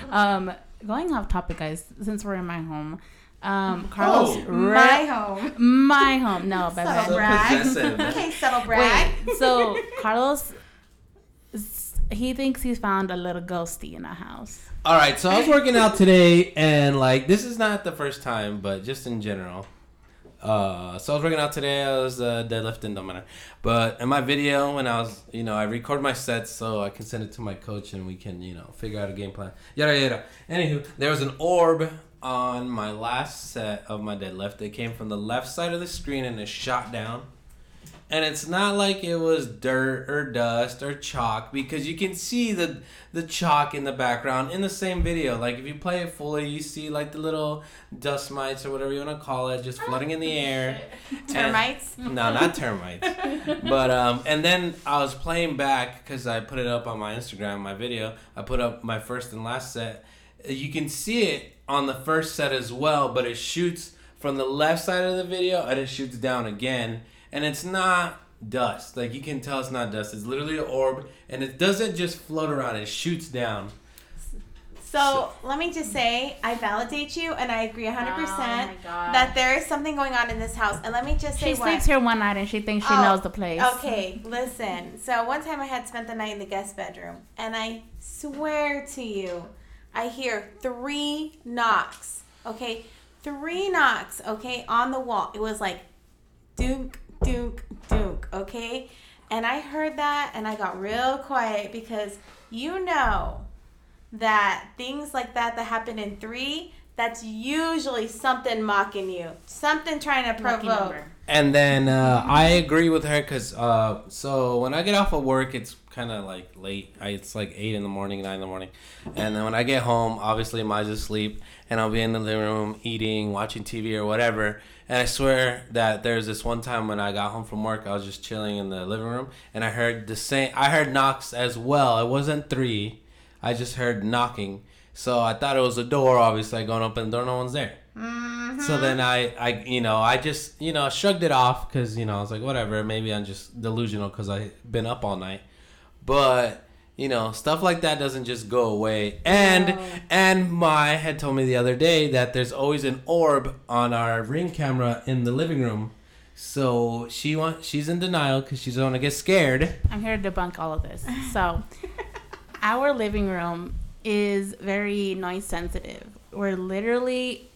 S1: Um, going off topic, guys. Since we're in my home, um, Carlos,
S3: Oh,
S1: re-
S2: my home.
S1: my home. No,
S2: Subtle
S1: baby.
S2: brag.
S3: possessive.
S2: Okay, subtle brag.
S1: Wait, so Carlos, s- he thinks he's found a little ghosty in the house.
S3: All right, so I was working out today, and like this is not the first time, but just in general. Uh, so I was working out today. I was uh, deadlifting, don't matter. But in my video, when I was, you know, I record my sets so I can send it to my coach and we can, you know, figure out a game plan. Yada yada. Anywho, there was an orb on my last set of my deadlift. It came from the left side of the screen and it shot down. And it's not like it was dirt or dust or chalk because you can see the the chalk in the background in the same video. Like if you play it fully, you see like the little dust mites or whatever you want to call it, just floating in the air. And-
S2: Termites.
S3: no, not termites. but um, and then I was playing back because I put it up on my Instagram, my video. I put up my first and last set. You can see it on the first set as well, but it shoots from the left side of the video and it shoots down again, and it's not dust. Like you can tell it's not dust. It's literally an orb, and it doesn't just float around. It shoots down.
S2: So let me just say, I validate you, and I agree 100%
S1: Oh
S2: that there is something going on in this house. And let me just say
S1: She
S2: what.
S1: sleeps here one night and she thinks she
S2: Oh,
S1: knows the place.
S2: Okay, listen. So one time I had spent the night in the guest bedroom, and I swear to you, I hear three knocks. Okay, three knocks. Okay, on the wall. It was like, dunk, dunk, dunk. Okay, and I heard that, and I got real quiet because you know that things like that that happen in three. That's usually something mocking you, something trying to provoke.
S1: number.
S3: And then uh, I agree with her because uh, so when I get off of work, it's kind of like late. I, it's like eight in the morning, nine in the morning, and then when I get home, obviously Mine's asleep, and I'll be in the living room eating, watching TV or whatever. And I swear that there's this one time when I got home from work, I was just chilling in the living room, and I heard the same. I heard knocks as well. It wasn't three. I just heard knocking. So I thought it was a door. Obviously, I going up and the door, no one's there. Mm-hmm. So then I, I, you know, I just, you know, shrugged it off because, you know, I was like, whatever, maybe I'm just delusional because I've been up all night. But, you know, stuff like that doesn't just go away. And,
S2: No.
S3: and Mai had told me the other day that there's always an orb on our ring camera in the living room. So she want, she's in denial because she's going to get scared.
S1: I'm here to debunk all of this. So, our living room is very noise sensitive. We're literally I-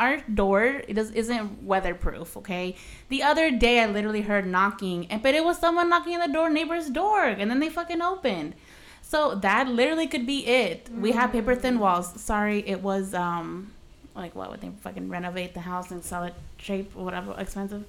S1: our door it does, isn't weatherproof. Okay. The other day, I literally heard knocking, and but it was someone knocking on the door, neighbor's door, and then they fucking opened. So that literally could be it. We have paper thin walls. Sorry, it was um like what would they fucking renovate the house and sell it cheap or whatever expensive.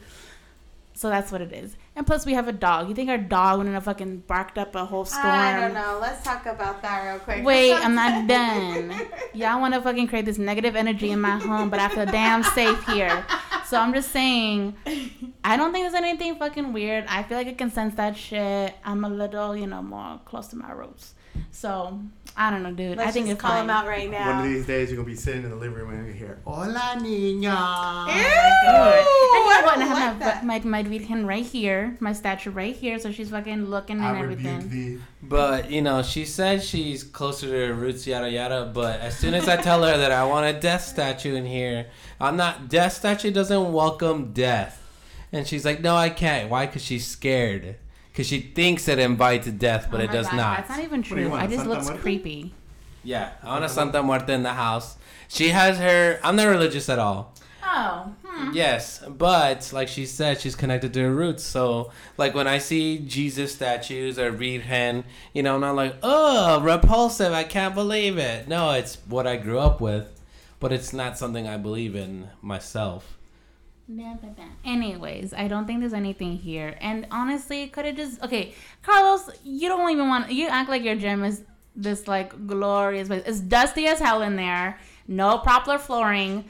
S1: So that's what it is. And plus, we have a dog. You think our dog wouldn't have fucking barked up a whole storm?
S2: I don't know. Let's talk about that real quick.
S1: Wait, I'm not done. Y'all want to fucking create this negative energy in my home, but I feel damn safe here. So I'm just saying, I don't think there's anything fucking weird. I feel like I can sense that shit. I'm a little, you know, more close to my roots. So I don't know, dude.
S2: Let's
S1: I think
S2: just
S1: it's
S2: call
S1: fine.
S2: him out right now.
S4: One of these days, you're gonna be sitting in the living room and you hear "Hola, niña."
S2: Ew,
S1: oh And
S2: I
S1: know what?
S2: don't
S1: And I
S2: like
S1: have my, my, my Virgen right here, my statue right here, so she's fucking looking and
S4: I rebuke
S1: everything.
S4: thee.
S3: But you know, she said she's closer to her roots, yada yada. But as soon as I tell her that I want a death statue in here, I'm not. Death statue doesn't welcome death, and she's like, "No, I can't. Why? Because she's scared. Because she thinks it invites death, but
S1: Oh
S3: it does
S1: God,
S3: not.
S1: That's not even true.
S4: want,
S1: I just
S4: Santa
S1: looks
S4: Muerte?
S1: creepy.
S3: Yeah, I want a Santa Muerte in the house. She has her. I'm not religious at all.
S1: Oh, hmm.
S3: Yes, but like she said, she's connected to her roots. So, like when I see Jesus statues or Virgen, you know, I'm not like, oh, repulsive. I can't believe it. No, it's what I grew up with, but it's not something I believe in myself.
S1: Anyways, I don't think there's anything here. And honestly, could it just okay, Carlos? You don't even want. You act like your gym is this like glorious, but it's dusty as hell in there. No proper flooring.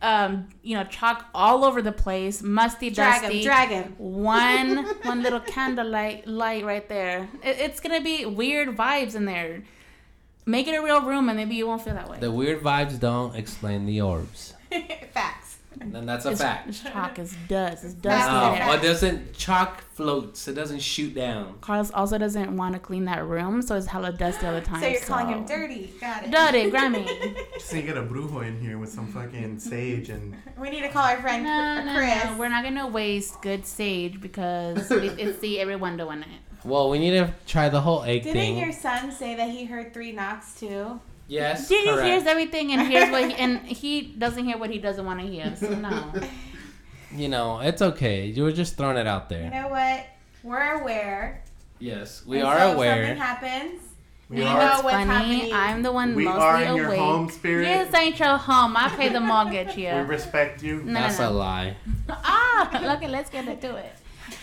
S1: Um, you know, chalk all over the place, musty,
S2: Drag
S1: dusty.
S2: him, drag him.
S1: One one little candlelight light right there. It, it's gonna be weird vibes in there. Make it a real room, and maybe you won't feel that way.
S3: The weird vibes don't explain the orbs,
S2: Facts.
S3: And then that's a
S1: It's,
S3: fact.
S1: it's chalk. It's dust. It's dusty
S2: No.
S1: in
S3: it doesn't. Chalk floats. It doesn't shoot down.
S1: Carlos also doesn't want to clean that room, so it's hella dusty all the time.
S2: So you're calling him dirty. Got it.
S1: Dirty, grimy.
S4: So you get a brujo in here with some fucking sage and
S2: We need to call our friend
S1: No, no,
S2: Chris.
S1: no. We're not gonna waste good sage because we, it's see everyone doing it.
S3: Well, we need to try the whole egg
S2: Didn't
S3: thing.
S2: your son say that he heard three knocks too?
S3: Yes,
S1: He
S3: correct.
S1: hears everything and hears what he, and he doesn't hear what he doesn't want to hear. So no.
S3: You know, it's okay. You were just throwing it out there.
S2: You know what? We're aware.
S3: Yes, we
S2: And
S3: are
S2: so if
S3: aware.
S2: something happens.
S4: we
S2: You
S4: are.
S2: know
S1: What's
S2: what's
S1: funny?
S2: happening.
S1: I'm the one
S4: We
S1: mostly
S4: are in your home, spirit.
S1: Yes, ain't your home. I pay the mortgage here.
S4: We respect you.
S1: No,
S3: That's
S1: no,
S3: a lie.
S1: Ah, okay, let's get into it.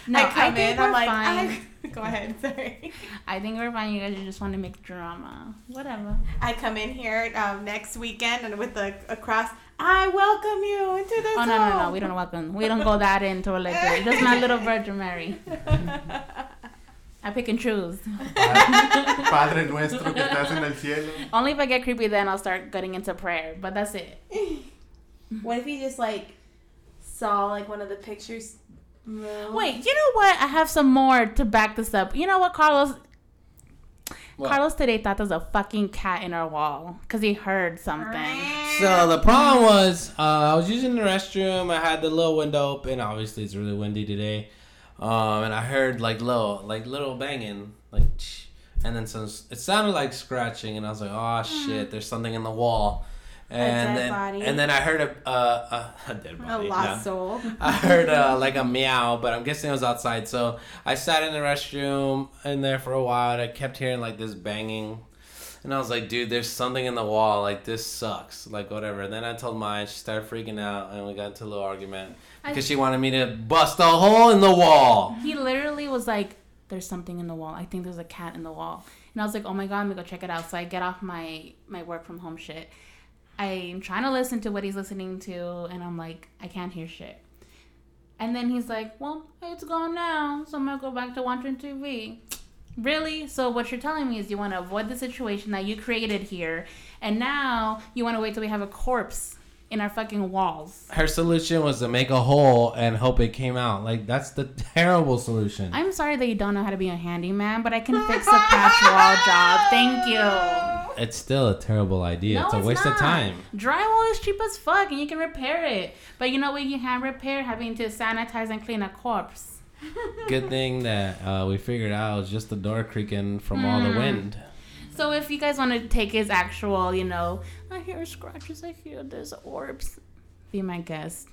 S1: No,
S2: I
S1: I
S2: come
S1: think
S2: in, I'm
S1: we're
S2: like,
S1: fine.
S2: I, go ahead, sorry.
S1: I think we're fine. You guys just want to make drama. Whatever.
S2: I come in here um, next weekend and with a, a cross, I welcome you into this
S1: Oh no no no! We don't welcome. We don't go that into religion. Just my little Virgin Mary. I pick and choose.
S4: Padre nuestro que estás en el cielo.
S1: Only if I get creepy, then I'll start getting into prayer. But that's it.
S2: what if you just like saw like one of the pictures move?
S1: Wait, you know what? I have some more to back this up. You know what, Carlos?
S3: What?
S1: Carlos today thought there was a fucking cat in our wall because he heard something.
S3: So the problem was, uh, I was using the restroom. I had the little window open. Obviously, it's really windy today, um, and I heard like little, like little banging, like, and then some. It sounded like scratching, and I was like, "Oh shit, there's something in the wall." And then,
S2: body?
S3: and then I heard a uh, a, a dead
S2: A lost
S3: no.
S2: soul.
S3: I heard uh, like a meow, but I'm guessing it was outside. So I sat in the restroom in there for a while. And I kept hearing like this banging, and I was like, "Dude, there's something in the wall. Like this sucks. Like whatever." And then I told Maya. She started freaking out, and we got into a little argument
S1: I-
S3: because she wanted me to bust a hole in the wall.
S1: He literally was like, "There's something in the wall. I think there's a cat in the wall." And I was like, "Oh my god, I'm gonna go check it out." So I get off my my work from home shit. I'm trying to listen to what he's listening to, and I'm like, I can't hear shit. And then he's like, "Well, it's gone now, so I'm gonna go back to watching TV." Really? So what you're telling me is you want to avoid the situation that you created here, and now you want to wait till we have a corpse in our fucking walls.
S3: Her solution was to make a hole and hope it came out. Like that's the terrible solution.
S1: I'm sorry that you don't know how to be a handyman, but I can fix a patch wall job. Thank you.
S3: It's still a terrible idea.
S1: No,
S3: it's a
S1: it's
S3: waste of time.
S1: Drywall is cheap as fuck, and you can repair it. But you know what you can repair? Having to sanitize and clean a corpse.
S3: Good thing that uh, we figured out it was just the door creaking from all the
S1: Mm.
S3: wind.
S1: So if you guys want to take his actual, you know, I hear scratches, I hear there's orbs, be my guest.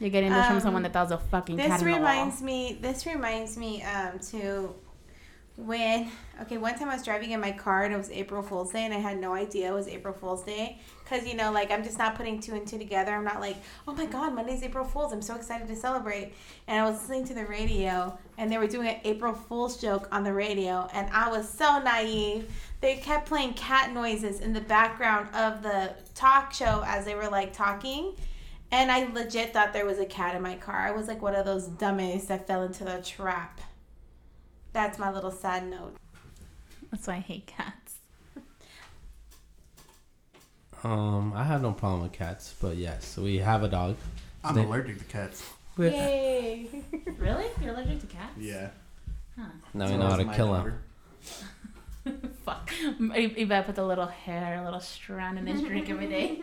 S1: You're getting this from
S2: Um,
S1: someone that thought was a fucking cat
S2: This
S1: in the wall.
S2: reminds me. This reminds me um to when okay one time I was driving in my car and it was April Fool's Day and I had no idea it was April Fool's Day because you know like I'm just not putting two and two together. I'm not like oh my god Monday's April Fool's. I'm so excited to celebrate. And I was listening to the radio and they were doing an April Fool's joke on the radio and I was so naive. They kept playing cat noises in the background of the talk show as they were like talking. And I legit thought there was a cat in my car. I was like one of those dummies that fell into the trap. That's my little sad note.
S1: That's why I hate cats.
S3: Um, I have no problem with cats, but yes, we have a dog.
S4: I'm
S3: They-
S4: allergic to cats.
S2: Yay.
S1: Really? You're allergic to cats?
S4: Yeah. Huh.
S3: Now we
S4: So
S3: know how
S4: is
S3: to
S4: my
S3: kill
S4: daughter.
S1: Fuck. If if I put a little hair, a little strand in his drink every day.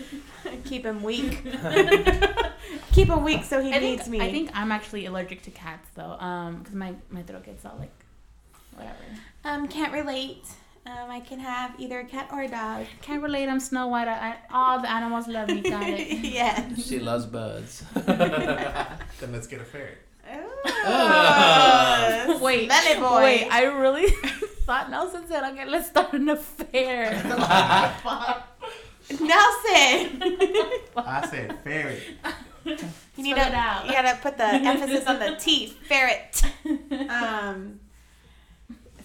S2: Keep him weak. Keep him weak so he
S1: I think,
S2: needs me.
S1: I think I'm actually allergic to cats though, um, because my my throat gets all like, whatever.
S2: um can't relate. Um, I can have either a cat or a dog.
S1: Can't relate. I'm Snow White. I, I, all the animals love me. Got it.
S2: yes.
S3: She loves birds.
S4: Then let's get a ferret.
S2: Oh,
S1: Wait,
S2: smelly boy.
S1: wait. I really thought Nelson said, "Okay, let's start an affair."
S2: Nelson.
S4: I said ferret.
S2: You need to.
S1: it out.
S2: You gotta put the emphasis on the T. Ferret. Um.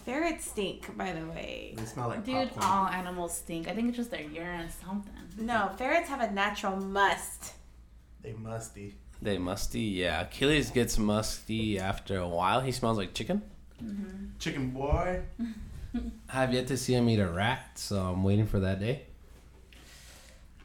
S2: Ferrets stink, by the way.
S4: They smell like
S1: Dude,
S4: popcorn.
S1: all animals stink. I think it's just their urine or something.
S2: No, ferrets have a natural must.
S4: They musty.
S3: they musty, yeah. Achilles gets musty after a while. He smells like chicken.
S4: Chicken boy.
S3: I have yet to see him eat a rat, so I'm waiting for that day.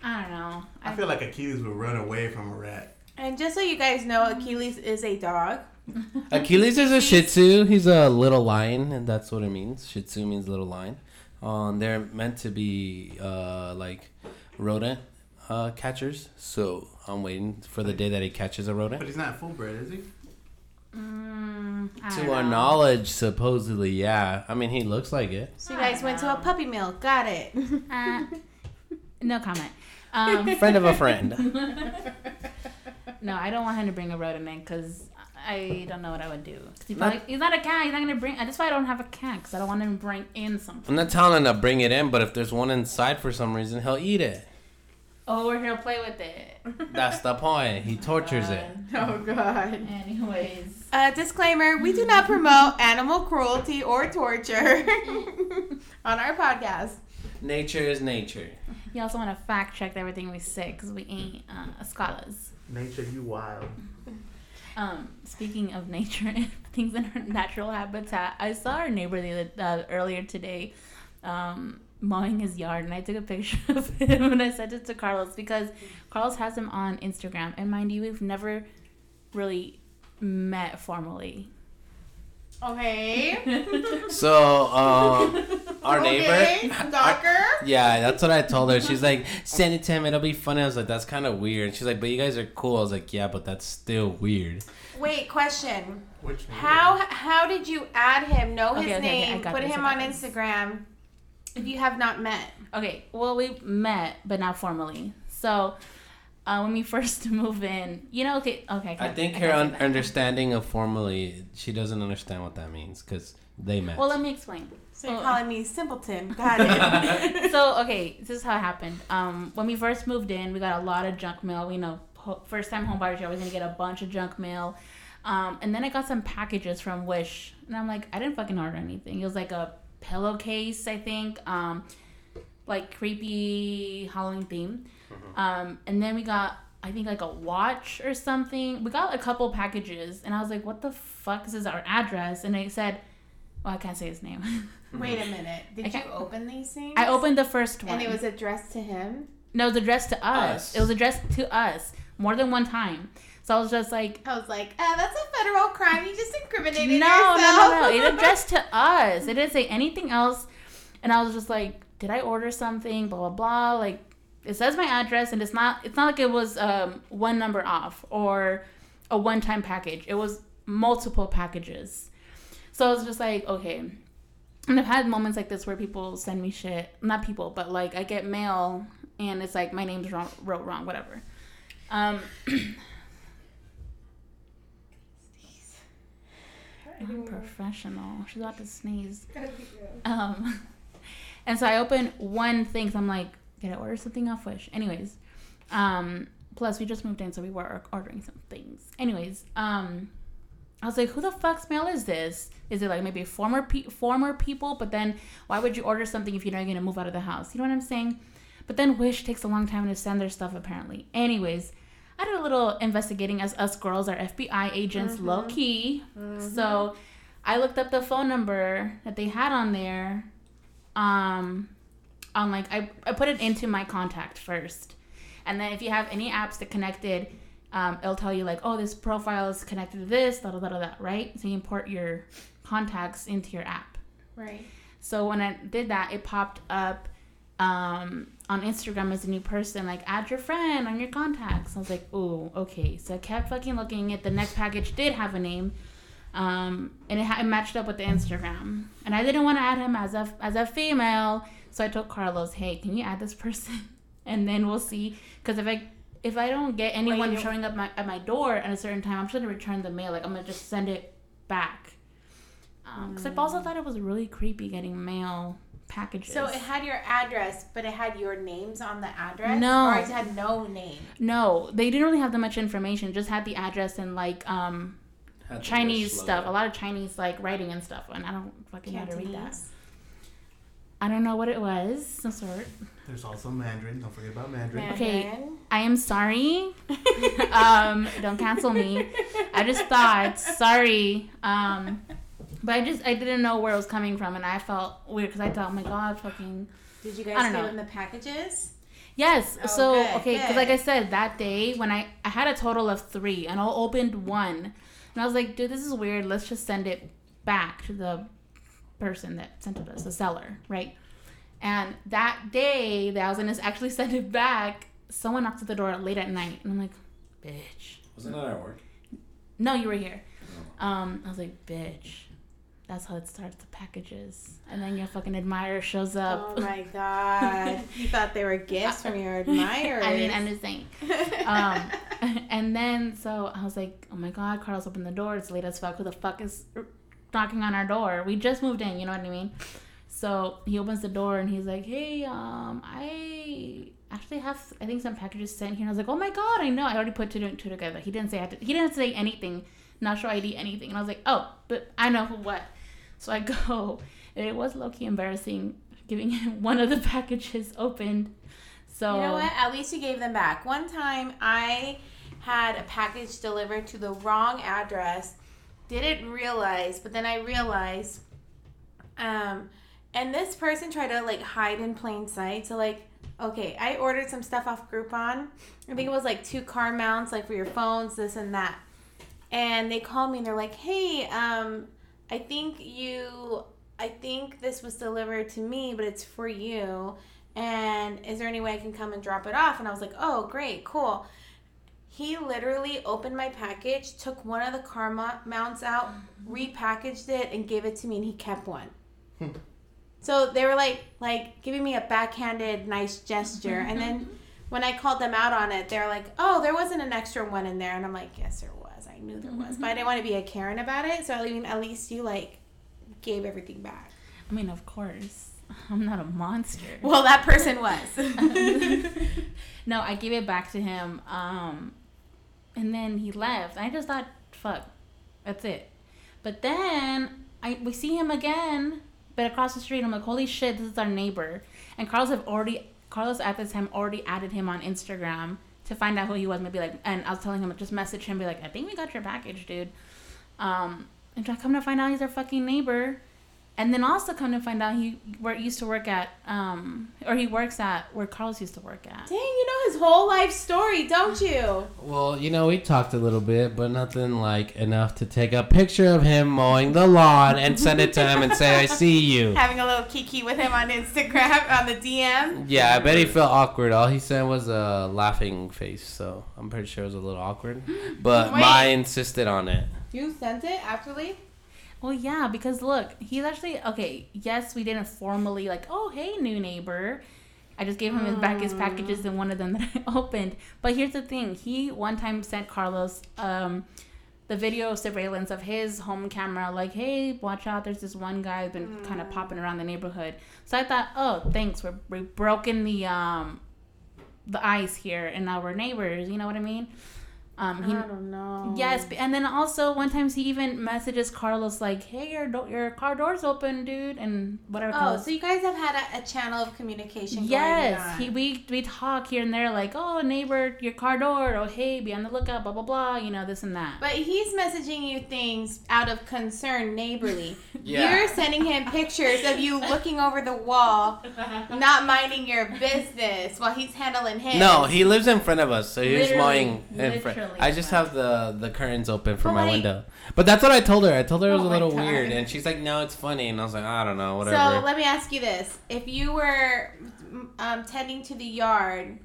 S1: I don't know.
S4: I feel like Achilles would run away from a rat.
S2: And just so you guys know, Achilles is a dog.
S3: Achilles is a Shih Tzu. He's a little lion, and that's what it means. Shih Tzu means little lion. Um, they're meant to be uh, like rodent uh, catchers, so I'm waiting for the day that he catches a rodent.
S4: But he's not full bred, is he?
S1: Mm,
S3: To our
S1: know.
S3: knowledge, supposedly, yeah. I mean, he looks like it.
S2: So you guys went to a puppy mill. Got it.
S1: Uh, no comment. Um,
S3: Friend of a friend.
S1: no, I don't want him to bring a rodent in because I don't know what I would do. 'Cause he probably, he's not a cat. He's not gonna bring. That's why I don't have a cat because I don't want him to bring in something.
S3: I'm not telling him to bring it in, but if there's one inside for some reason, he'll eat it.
S1: Oh, we're here to play with it.
S3: That's the point. He tortures it.
S2: Oh God.
S1: Anyways.
S2: Uh, disclaimer: We do not promote animal cruelty or torture on our podcast.
S3: Nature is nature.
S1: You also want to fact check everything we say because we ain't uh, scholars.
S4: Nature, you wild.
S1: Um, speaking of nature and things in our natural habitat, I saw our neighbor the other, uh, earlier today um, mowing his yard, and I took a picture of him and I sent it to Carlos because Carlos has him on Instagram, and mind you, we've never really met formally.
S2: Okay.
S3: So, um, our
S2: okay,
S3: neighbor.
S2: stalker.
S3: Yeah, that's what I told her. She's like, send it to him. It'll be funny. I was like, that's kind of weird. She's like, but you guys are cool. I was like, yeah, but that's still weird.
S2: Wait, question.
S4: Which
S2: How how did you add him? Know his
S1: Okay, okay, okay,
S2: name.
S1: got
S2: Put
S1: this,
S2: him on
S1: this.
S2: Instagram. If you have not met.
S1: Okay, well, we met, but not formally. So, uh, when we first moved in, you know, okay, okay.
S3: I
S1: can't-
S3: think
S1: can't
S3: her un- understanding of formally, she doesn't understand what that means because they met.
S1: Well, let me explain.
S2: So you're
S1: Oh.
S2: calling me simpleton. Got it.
S1: so okay, this is how it happened. Um, when we first moved in, we got a lot of junk mail. We know first time home buyers, you're always gonna get a bunch of junk mail. Um, and then I got some packages from Wish, and I'm like, I didn't fucking order anything. It was like a pillowcase, I think, um, like creepy Halloween theme. Um, and then we got, I think, like a watch or something. We got a couple packages, and I was like, what the fuck? This is our address, and it said, well, I can't say his name.
S2: Wait a minute. Did you open these things?
S1: I opened the first one.
S2: And it was addressed to him.
S1: No, it was addressed to us.
S3: Us.
S1: It was addressed to us more than one time. So I was just like,
S2: I was like, uh, that's a federal crime. You just
S1: no,
S2: incriminated
S1: no,
S2: yourself.
S1: no, no. It addressed to us. It didn't say anything else. And I was just like, did I order something? Blah blah blah. Like it says my address, and it's not. It's not like it was um, one number off or a one-time package. It was multiple packages. So I was just like, okay. And I've had moments like this where people send me shit. Not people, but like I get mail and it's like my name's wrong, wrote wrong, whatever. Um, I'm professional. She's about to sneeze. Um, and so I open one thing. So I'm like, I order something off Wish? Anyways, um, plus we just moved in, so we were ordering some things. Anyways, um, I was like, who the fuck's mail is this? Is it like maybe former pe- former people? But then why would you order something if you're not gonna move out of the house? You know what I'm saying? But then Wish takes a long time to send their stuff apparently. Anyways, I did a little investigating as us girls are FBI agents, low key. So I looked up the phone number that they had on there. Um, on like I, I put it into my contact first, and then if you have any apps that connected, um, it'll tell you like, oh, this profile is connected to this, da da da da, right? So you import your contacts into your app.
S2: Right.
S1: So when I did that, it popped up um, on Instagram as a new person, like add your friend on your contacts. I was like, oh, okay. So I kept fucking looking at the next package did have a name, um, and it, ha- it matched up with the Instagram. And I didn't want to add him as a as a female, so I told Carlos, hey, can you add this person? and then we'll see. Because if I if I don't get anyone
S2: you-
S1: showing up my, at my door at a certain time, I'm just gonna return the mail. Like I'm gonna just send it back. Because I've also thought it was really creepy getting mail packages.
S2: So it had your address, but it had your names on the address?
S1: No.
S2: Or it had no name?
S1: no, they didn't really have that much information. Just had the address and like um Chinese stuff. A lot of Chinese like writing and stuff. And I don't fucking know how to read that.
S2: Cantonese?
S1: I don't know what it was. Some sort.
S4: There's also Mandarin. Don't forget about Mandarin.
S1: Okay. I am sorry. um, don't cancel me. I just thought sorry. Um, but I just I didn't know where it was coming from, and I felt weird because I thought, oh my god, fucking
S2: Did you guys
S1: don't
S2: give
S1: know.
S2: him the packages?
S1: Yes.
S2: Oh,
S1: so
S2: good,
S1: okay, because like I said, that day when I I had a total of three, and I opened one, and I was like, dude, this is weird. Let's just send it back to the person that sent it us, the seller, right? And that day that I was gonna actually send it back, someone knocked at the door late at night, and I'm like, bitch.
S3: Wasn't that at work?
S1: No, you were here. Um, I was like, bitch. That's how it starts the packages, and then your fucking admirer shows up.
S2: Oh my god. you thought they were gifts from your admirers.
S1: I mean, I'm just saying. um, and then so I was like, oh my god, Carlos opened the door. It's late as fuck. Who the fuck is knocking on our door? We just moved in. You know what I mean? So he opens the door and he's like, "Hey, um, I actually have I think some packages sent here." And I was like, "Oh my god, I know! I already put two and two together." He didn't say I had to, he didn't say anything, not show ID, anything. And I was like, "Oh, but I know what." So I go, and it was low key embarrassing giving him one of the packages opened. So
S2: You know what? At least you gave them back. One time I had a package delivered to the wrong address. Didn't realize, but then I realized um and this person tried to like hide in plain sight. So like okay, I ordered some stuff off Groupon. I think it was like two car mounts like for your phones, this and that. And they called me and they're like, "Hey, um I think you I think this was delivered to me, but it's for you." and is there any way I can come and drop it off? And I was like, oh, great, cool. He literally opened my package, took one of the car mo- mounts out, repackaged it, and gave it to me, and he kept one. so they were like, like giving me a backhanded nice gesture, and then when I called them out on it, they're like, oh, there wasn't an extra one in there, and I'm like, yes, there was. I knew there was, but I didn't want to be a Karen about it. So I mean, at least you like gave everything back.
S1: I mean, of course, I'm not a monster.
S2: Well, that person was.
S1: no, I gave it back to him. Um, and then he left. I just thought, fuck, that's it. But then I we see him again, but across the street. I'm like, holy shit, this is our neighbor. And Carlos have already Carlos at this time already added him on Instagram to find out who he was. Maybe like, and I was telling him just message him, be like, I think we got your package, dude. Um, and I come to find out he's our fucking neighbor. And then also come to find out he work, used to work at, um, or he works at where Carlos used to work at.
S2: Dang, you know his whole life story, don't you?
S3: Well, you know, we talked a little bit, but nothing like enough to take a picture of him mowing the lawn and send it to him and say, I see you.
S2: Having a little kiki with him on Instagram on the DM.
S3: Yeah, I bet he felt awkward. All he said was a laughing face, so I'm pretty sure it was a little awkward. But
S2: Wait.
S3: Mai insisted on it.
S2: You sent it actually?
S1: Well, yeah, because look, he's actually okay. Yes, we didn't formally like, oh, hey, new neighbor. I just gave him his back his packages and one of them that I opened. But here's the thing: he one time sent Carlos um, the video surveillance of his home camera, like, hey, watch out! There's this one guy who's been kind of popping around the neighborhood. So I thought, oh, thanks, we're we've broken the um, the ice here, and now we're neighbors. You know what I mean? Um, he,
S2: don't know.
S1: Yes, and then also one time he even messages Carlos like, "Hey, your do- your car door's open, dude," and whatever.
S2: Oh,
S1: Carlos-
S2: so you guys have had a, a channel of communication. going
S1: yes,
S2: on.
S1: he we we talk here and there like, "Oh, neighbor, your car door," or "Hey, be on the lookout," blah blah blah. You know this and that.
S2: But he's messaging you things out of concern, neighborly.
S3: Yeah.
S2: You're sending him pictures of you looking over the wall, not minding your business while he's handling his.
S3: No, he lives in front of us, so he's
S1: Literally,
S3: mowing in front.
S1: Literally.
S3: I just have the the curtains open for
S2: But
S3: my
S2: like-
S3: window. But that's what I told her. I told her it was
S2: Oh
S3: a little
S2: God.
S3: weird, and she's like, "No, it's funny," and I was like, "I don't know, whatever."
S2: So
S3: whatever."
S2: let me ask you this: If you were um, tending to the yard,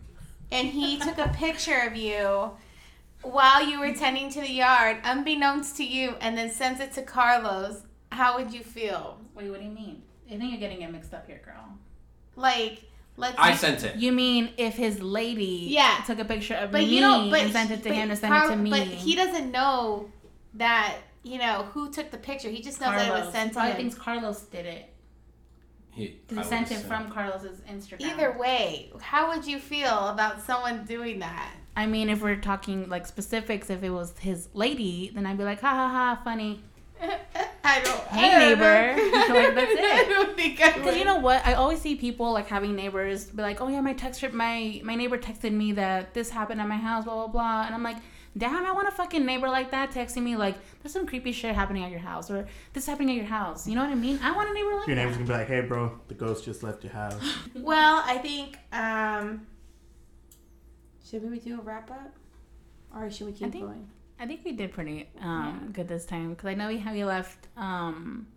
S2: and he took a picture of you while you were tending to the yard, unbeknownst to you, and then sends it to Carlos, how would you feel?
S1: Wait, what do you mean? I think you're getting it mixed up here, girl.
S2: Like, let's.
S3: I sent it.
S1: You mean if his lady
S2: Yeah.
S1: took a picture of
S2: But
S1: me
S2: you don't. But
S1: and sent it to
S2: but
S1: him to send
S2: Carl-
S1: it to me?
S2: But he doesn't know that you know who took the picture. He just knows that it was sent to
S1: Probably
S2: him.
S1: thinks Carlos did it
S3: He,
S1: because he sent it from Carlos's Instagram.
S2: Either way, how would you feel about someone doing that?
S1: I mean, if we're talking like specifics, if it was his lady, then I'd be like, ha ha ha, funny.
S2: I don't.
S1: Hey,
S2: I don't
S1: neighbor.
S2: know.
S1: Like, that's it.
S2: I don't think I
S1: Because you know what? I always see people like having neighbors be like, oh yeah, my text my my neighbor texted me that this happened at my house, blah blah blah, and I'm like, damn, I want a fucking neighbor like that texting me like, there's some creepy shit happening at your house or this is happening at your house. You know what I mean? I want a neighbor like
S4: Your
S1: that.
S4: neighbor's gonna be like, "Hey, bro, the ghost just left your house."
S2: Well, I think. um Should we do a wrap up, or should we keep
S1: think-
S2: going?
S1: I think we did pretty um, good this time because I know we have we left um,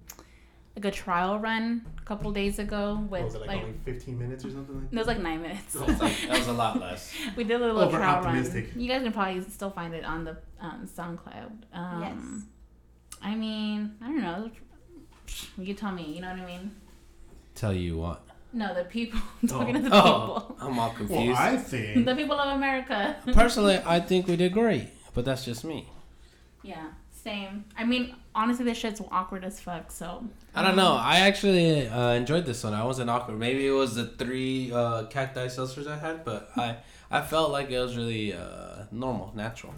S1: like a trial run a couple days ago with
S4: What was it like,
S1: like
S4: only 15 minutes or something like
S1: it was like nine minutes.
S3: That was, like, that was a lot less.
S1: we did a little
S4: Over
S1: trial run. You guys can probably still find it on the um, SoundCloud. Um, I mean, I don't know. You can tell me. You know what I mean?
S3: Tell you what.
S1: No, the people. I'm talking to the
S3: Oh, I'm all confused.
S4: Well, I think
S1: The people of America.
S3: Personally, I think we did great, but that's just me.
S1: yeah. Same. I mean, honestly, this shit's awkward as fuck. So
S3: I don't know. I actually uh, enjoyed this one. I wasn't awkward. Maybe it was the three uh, cacti seltzers I had, but I I felt like it was really uh, normal, natural.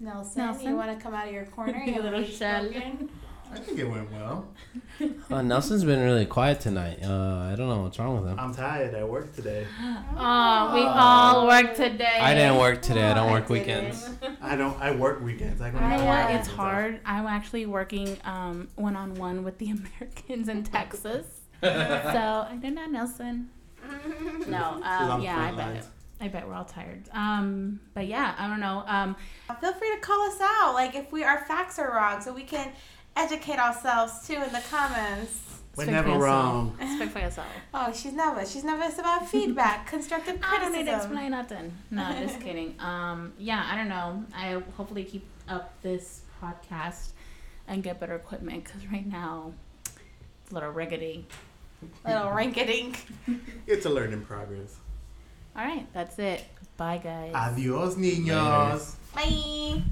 S2: Nelson,
S1: Nelson?
S2: you want to come out of your corner?
S1: You
S2: You
S1: little
S2: little
S1: shell.
S4: I think it went well.
S3: Uh, Nelson's been really quiet tonight. Uh, I don't know what's wrong with him.
S4: I'm tired. I work today.
S1: Oh, we all work today.
S3: I didn't work today. I don't work
S2: didn't.
S3: weekends.
S4: I don't. I work weekends. I go.
S1: You know
S2: I,
S1: what?
S2: uh,
S1: It's hard. I'm actually working um, one-on-one with the Americans in Texas. so I don't know, Nelson. No, um, yeah, I bet.
S4: lines.
S1: I bet we're all tired. Um, but yeah, I don't know. Um,
S2: Feel free to call us out, like if we our facts are wrong, so we can educate ourselves too in the comments.
S4: We're
S1: speak
S4: never
S1: for yourself.
S4: wrong.
S1: Speak for yourself.
S2: Oh, she's nervous. She's nervous about feedback, constructive criticism.
S1: I don't need to
S2: criticism.
S1: explain nothing. No, just kidding. Um, yeah, I don't know. I hopefully keep up this podcast and get better equipment because right now it's a little riggedy.
S2: Little rinky-dink.
S4: It's a learning progress.
S1: All right, that's it. Bye, guys.
S4: Adios, niños.
S2: Bye.